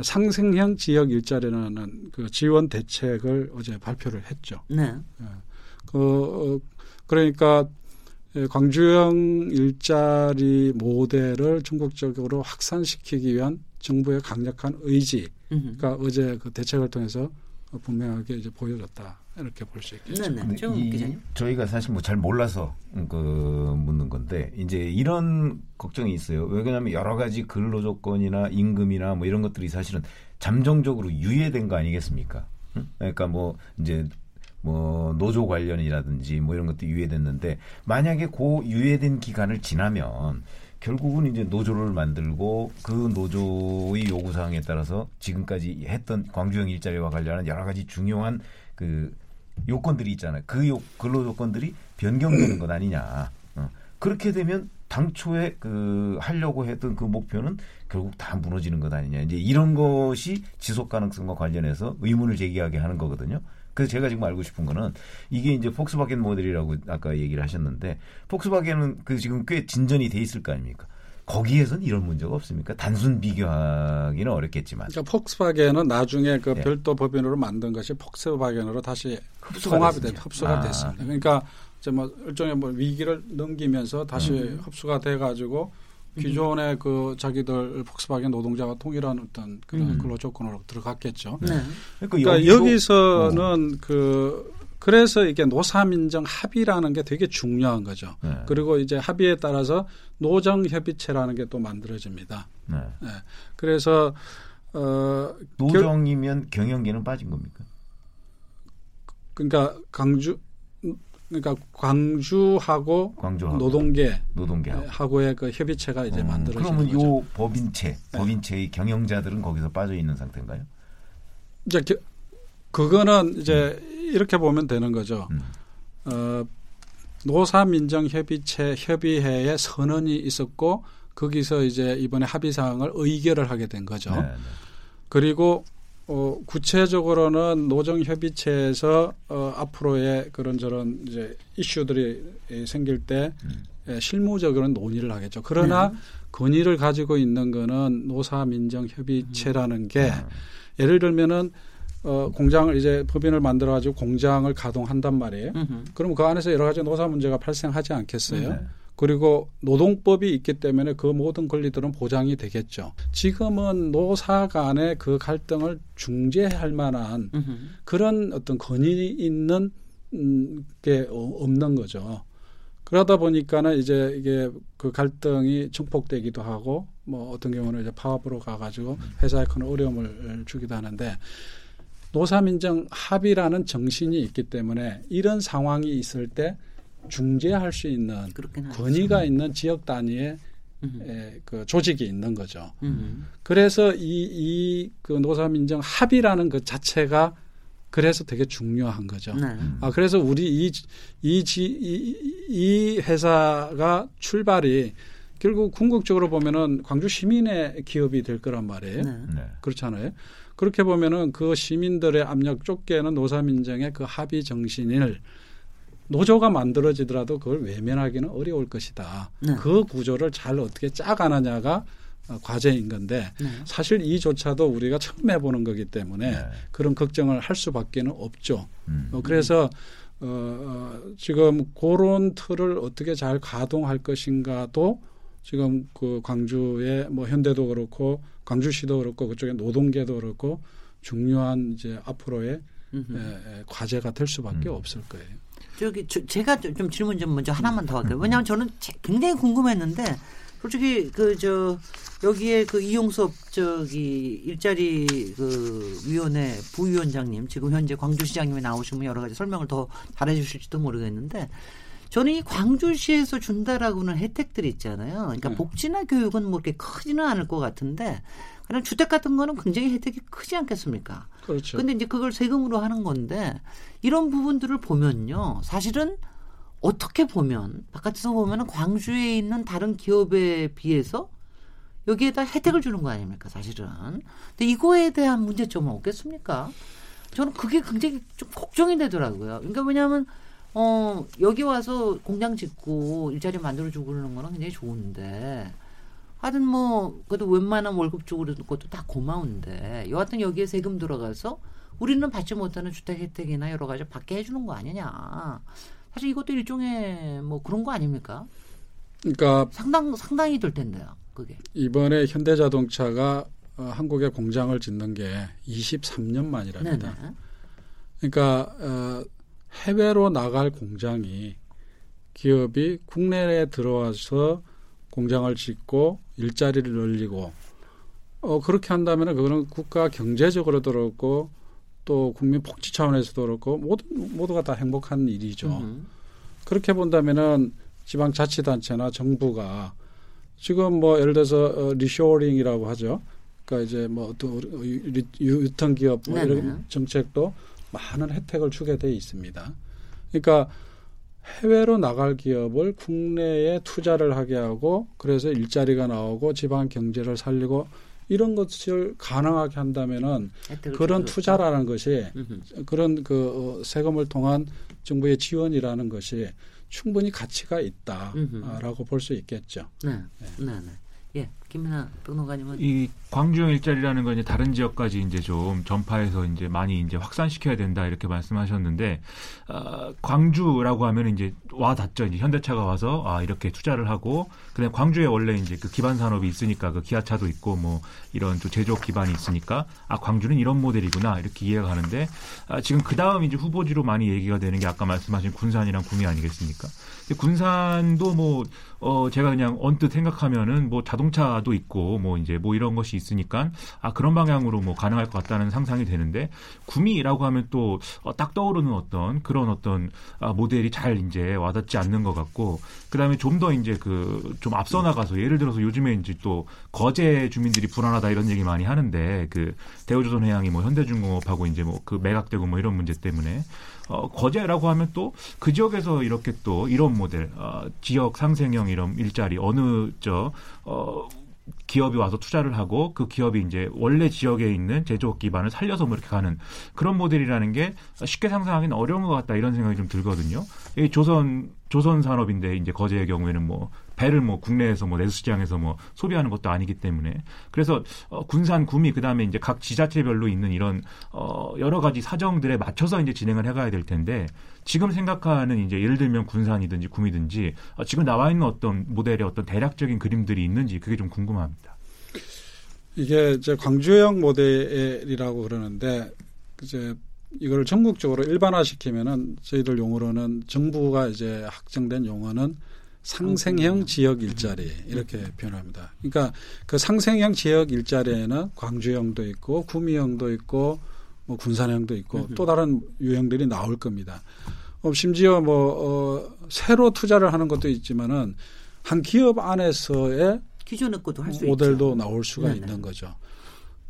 상생형 지역 일자리라는 그 지원 대책을 어제 발표를 했죠. 네. 예. 그, 어, 그러니까 광주형 일자리 모델을 전국적으로 확산시키기 위한 정부의 강력한 의지가 어제 그 대책을 통해서 분명하게 이제 보여졌다 이렇게 볼 수 있겠죠. 네, 네. 이, 저희가 사실 뭐 잘 몰라서 그 묻는 건데 이제 이런 걱정이 있어요. 왜냐하면 여러 가지 근로 조건이나 임금이나 뭐 이런 것들이 사실은 잠정적으로 유예된 거 아니겠습니까? 그러니까 뭐 이제 뭐 노조 관련이라든지 뭐 이런 것도 유예됐는데 만약에 고 유예된 기간을 지나면 결국은 이제 노조를 만들고 그 노조의 요구 사항에 따라서 지금까지 했던 광주형 일자리와 관련한 여러 가지 중요한 그 요건들이 있잖아요. 그 요, 근로 조건들이 변경되는 것 아니냐. 어. 그렇게 되면 당초에 그 하려고 했던 그 목표는 결국 다 무너지는 것 아니냐. 이제 이런 것이 지속 가능성과 관련해서 의문을 제기하게 하는 거거든요. 그래서 제가 지금 알고 싶은 거는 이게 이제 폭스바겐 모델이라고 아까 얘기를 하셨는데 폭스바겐은 그 지금 꽤 진전이 돼 있을 거 아닙니까? 거기에선 이런 문제가 없습니까? 단순 비교하기는 어렵겠지만. 그러니까 폭스바겐은 나중에 그 네. 별도 법인으로 만든 것이 폭스바겐으로 다시 통합이 돼 흡수가 아. 됐습니다. 그러니까 이제 뭐 일종의 뭐 위기를 넘기면서 다시 음. 흡수가 돼 가지고 기존의 그 자기들 폭스바겐 노동자가 동일한 어떤 그런 음. 근로 조건으로 들어갔겠죠. 네. 그러니까, 그러니까 여기서는 어. 그 그래서 이게 노사민정 합의라는 게 되게 중요한 거죠. 네. 그리고 이제 합의에 따라서 노정협의체라는 게 또 만들어집니다. 네. 네. 그래서 어 노정이면 경영계는 빠진 겁니까? 그러니까 강주 그러니까 광주하고 광주하고 노동계 노동계하고 의 그 협의체가 이제 음, 그러면 거죠. 요 법인체 네. 법인체의 경영자들은 거기서 빠져 있는 상태인가요? 이제 겨, 그거는 이제 음. 이렇게 보면 되는 거죠. 음. 어, 노사민정협의체 협의회에 선언이 있었고 거기서 이제 이번에 합의 사항을 의결을 하게 된 거죠. 네, 네. 그리고 어, 구체적으로는 노정협의체에서 어, 앞으로의 그런 저런 이제 이슈들이 생길 때 음. 예, 실무적으로는 논의를 하겠죠. 그러나 네. 건의를 가지고 있는 거는 노사민정협의체라는 게 음. 예를 들면은 어, 공장을 이제 법인을 만들어 가지고 공장을 가동한단 말이에요. 음. 그러면 그 안에서 여러 가지 노사 문제가 발생하지 않겠어요? 네. 그리고 노동법이 있기 때문에 그 모든 권리들은 보장이 되겠죠. 지금은 노사 간의 그 갈등을 중재할 만한 음흠. 그런 어떤 권위 있는 음, 게 없는 거죠. 그러다 보니까는 이제 이게 그 갈등이 증폭되기도 하고 뭐 어떤 경우는 이제 파업으로 가가지고 회사에 큰 어려움을 주기도 하는데 노사민정 합의라는 정신이 있기 때문에 이런 상황이 있을 때 중재할 수 있는 권위가 하죠. 있는 지역 단위의 에, 그 조직이 있는 거죠. 음. 그래서 이, 이그 노사민정 합의라는 그 자체가 그래서 되게 중요한 거죠. 네. 아, 그래서 우리 이, 이, 지, 이, 이 회사가 출발이 결국 궁극적으로 보면은 광주 시민의 기업이 될 거란 말이에요. 네. 네. 그렇잖아요. 그렇게 보면은 그 시민들의 압력 쫓게는 노사민정의 그 합의 정신을 노조가 만들어지더라도 그걸 외면하기는 어려울 것이다. 네. 그 구조를 잘 어떻게 짜가느냐가 어, 과제인 건데 네. 사실 이조차도 우리가 처음 해보는 거기 때문에 네. 그런 걱정을 할 수밖에는 없죠. 음. 어, 그래서 어, 어, 지금 그런 틀을 어떻게 잘 가동할 것인가도 지금 그 광주의 뭐 현대도 그렇고 광주시도 그렇고 그쪽에 노동계도 그렇고 중요한 이제 앞으로의 에, 에, 과제가 될 수밖에 음. 없을 거예요. 저기 저, 제가 좀 질문 좀 먼저 하나만 더 할게요. 왜냐하면 저는 굉장히 궁금했는데 솔직히 그 저 여기에 그 이용섭 저기 일자리 그 위원회 부위원장님 지금 현재 광주시장님이 나오시면 여러 가지 설명을 더 잘해주실지도 모르겠는데 저는 이 광주시에서 준다라고는 혜택들이 있잖아요. 그러니까 네. 복지나 교육은 뭐 이렇게 크지는 않을 것 같은데 그냥 주택 같은 거는 굉장히 혜택이 크지 않겠습니까? 그렇죠. 근데 이제 그걸 세금으로 하는 건데 이런 부분들을 보면요. 사실은 어떻게 보면 바깥에서 보면은 광주에 있는 다른 기업에 비해서 여기에다 혜택을 주는 거 아닙니까 사실은 근데 이거에 대한 문제점은 없겠습니까 저는 그게 굉장히 좀 걱정이 되더라고요 그러니까 왜냐하면 어 여기 와서 공장 짓고 일자리 만들어 주고 그러는 거는 굉장히 좋은데 하여튼 뭐 그래도 웬만한 월급 그러는 것도 다 고마운데 여하튼 여기에 세금 들어가서 우리는 받지 못하는 주택 혜택이나 여러 가지 받게 해주는 거 아니냐 사실 이것도 일종의 뭐 그런 거 아닙니까? 그러니까 상당 상당히 될 텐데요. 그게 이번에 현대자동차가 어, 한국에 공장을 짓는 게 23년 만이랍니다. 네네. 그러니까 어, 해외로 나갈 공장이 기업이 국내에 들어와서 공장을 짓고 일자리를 늘리고 어 그렇게 한다면 그거는 국가 경제적으로도 그렇고 또 국민 복지 차원에서도 그렇고 모두 모두가 다 행복한 일이죠. 음. 그렇게 본다면은 지방자치단체나 정부가 지금 뭐 예를 들어서 어, reshoring이라고 하죠. 그러니까 이제 뭐 또 유턴기업 뭐 이런 정책도 많은 혜택을 주게 돼 있습니다. 그러니까 해외로 나갈 기업을 국내에 투자를 하게 하고 그래서 일자리가 나오고 지방 경제를 살리고 이런 것을 가능하게 한다면은 그런 투자라는 것이 그런 그 어, 세금을 통한 정부의 지원이라는 것이 충분히 가치가 있다라고 볼 수 있겠죠. 네. 네. 네. 네. 예, 김민아 평론가님은 이 광주형 일자리라는 건 이제 다른 지역까지 이제 좀 전파해서 이제 많이 이제 확산시켜야 된다 이렇게 말씀하셨는데 어, 광주라고 하면 이제 와 닿죠. 이제 현대차가 와서 아 이렇게 투자를 하고 그다음 광주에 원래 이제 그 기반 산업이 있으니까 그 기아차도 있고 뭐 이런 또 제조업 기반이 있으니까 아 광주는 이런 모델이구나 이렇게 이해가 가는데 아, 지금 그 다음 이제 후보지로 많이 얘기가 되는 게 아까 말씀하신 군산이랑 구미 아니겠습니까? 군산도 뭐 어, 제가 그냥 언뜻 생각하면은 뭐 자동차도 있고 뭐 이제 뭐 이런 것이 있으니까 아, 그런 방향으로 뭐 가능할 것 같다는 상상이 되는데 구미라고 하면 또딱 어, 떠오르는 어떤 그런 어떤 아, 모델이 잘 이제 와닿지 않는 것 같고 그다음에 좀 더 이제 그 좀 앞서 나가서 예를 들어서 요즘에 이제 또 거제 주민들이 불안하 다 이런 얘기 많이 하는데 그 대우조선 해양이 뭐 현대중공업하고 이제 뭐 그 매각되고 뭐 이런 문제 때문에 어, 거제라고 하면 또 그 지역에서 이렇게 또 이런 모델, 어, 지역 상생형 이런 일자리 어느 저 어, 기업이 와서 투자를 하고 그 기업이 이제 원래 지역에 있는 제조업 기반을 살려서 뭐 이렇게 가는 그런 모델이라는 게 쉽게 상상하기는 어려운 것 같다 이런 생각이 좀 들거든요. 이 조선 조선 산업인데 이제 거제의 경우에는 뭐 배를 뭐 국내에서 뭐 내수시장에서 뭐 소비하는 것도 아니기 때문에 그래서 어, 군산 구미 그다음에 이제 각 지자체별로 있는 이런 어 여러 가지 사정들에 맞춰서 이제 진행을 해가야 될 텐데 지금 생각하는 이제 예를 들면 군산이든지 구미든지 어, 지금 나와 있는 어떤 모델의 어떤 대략적인 그림들이 있는지 그게 좀 궁금합니다. 이게 이제 광주형 모델이라고 그러는데 이제 이걸 전국적으로 일반화시키면은 저희들 용어로는 정부가 이제 확정된 용어는 상생형 지역 일자리 이렇게 표현합니다. 그러니까 그 상생형 지역 일자리에는 광주형도 있고 구미형도 있고 뭐 군산형도 있고 또 다른 유형들이 나올 겁니다. 어, 심지어 뭐 어, 새로 투자를 하는 것도 있지만은 한 기업 안에서의 기존의 것도 할 수 모델도 있죠. 나올 수가 네네. 있는 거죠.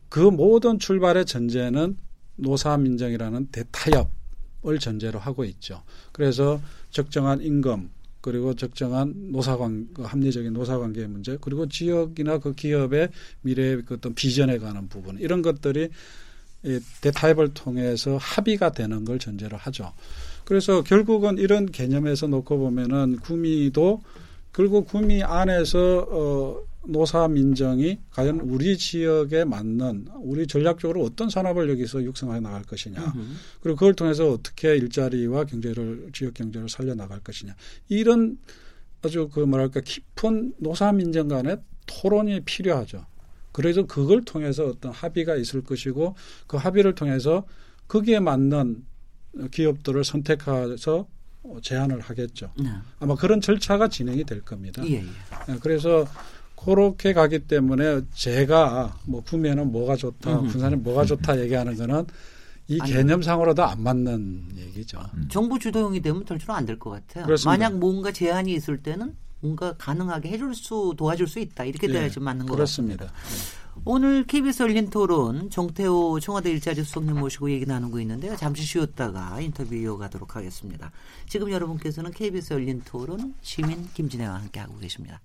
그 모든 출발의 전제는 노사민정이라는 대타협을 전제로 하고 있죠. 그래서 적정한 임금 그리고 적정한 노사관 그 합리적인 노사관계의 문제 그리고 지역이나 그 기업의 미래의 그 어떤 비전에 관한 부분 이런 것들이 이 대타협을 통해서 합의가 되는 걸 전제로 하죠. 그래서 결국은 이런 개념에서 놓고 보면은 구미도 결국 구미 안에서 어 노사 민정이 과연 우리 지역에 맞는 우리 전략적으로 어떤 산업을 여기서 육성해 나갈 것이냐 그리고 그걸 통해서 어떻게 일자리와 경제를 지역 경제를 살려 나갈 것이냐 이런 아주 그 뭐랄까 깊은 노사 민정 간의 토론이 필요하죠. 그래서 그걸 통해서 어떤 합의가 있을 것이고 그 합의를 통해서 거기에 맞는 기업들을 선택해서 제안을 하겠죠. 네. 아마 그런 절차가 진행이 될 겁니다. 예, 예. 네, 그래서 그렇게 가기 때문에 제가 뭐 구매는 뭐가 좋다, 음. 군산은 뭐가 좋다 얘기하는 거는 이 아니, 개념상으로도 안 맞는 얘기죠. 음. 정부 주도형이 되면 절대로 안 될 것 같아요. 그렇습니다. 만약 뭔가 제한이 있을 때는 뭔가 가능하게 해줄 수 도와줄 수 있다 이렇게 네, 돼야지 맞는 것 그렇습니다. 같습니다. 네. 오늘 KBS 열린 토론 정태호 청와대 일자리 수석님 모시고 얘기 나누고 있는데요. 잠시 쉬었다가 인터뷰 이어가도록 하겠습니다. 지금 여러분께서는 KBS 열린 토론 시민 김진애와 함께하고 계십니다.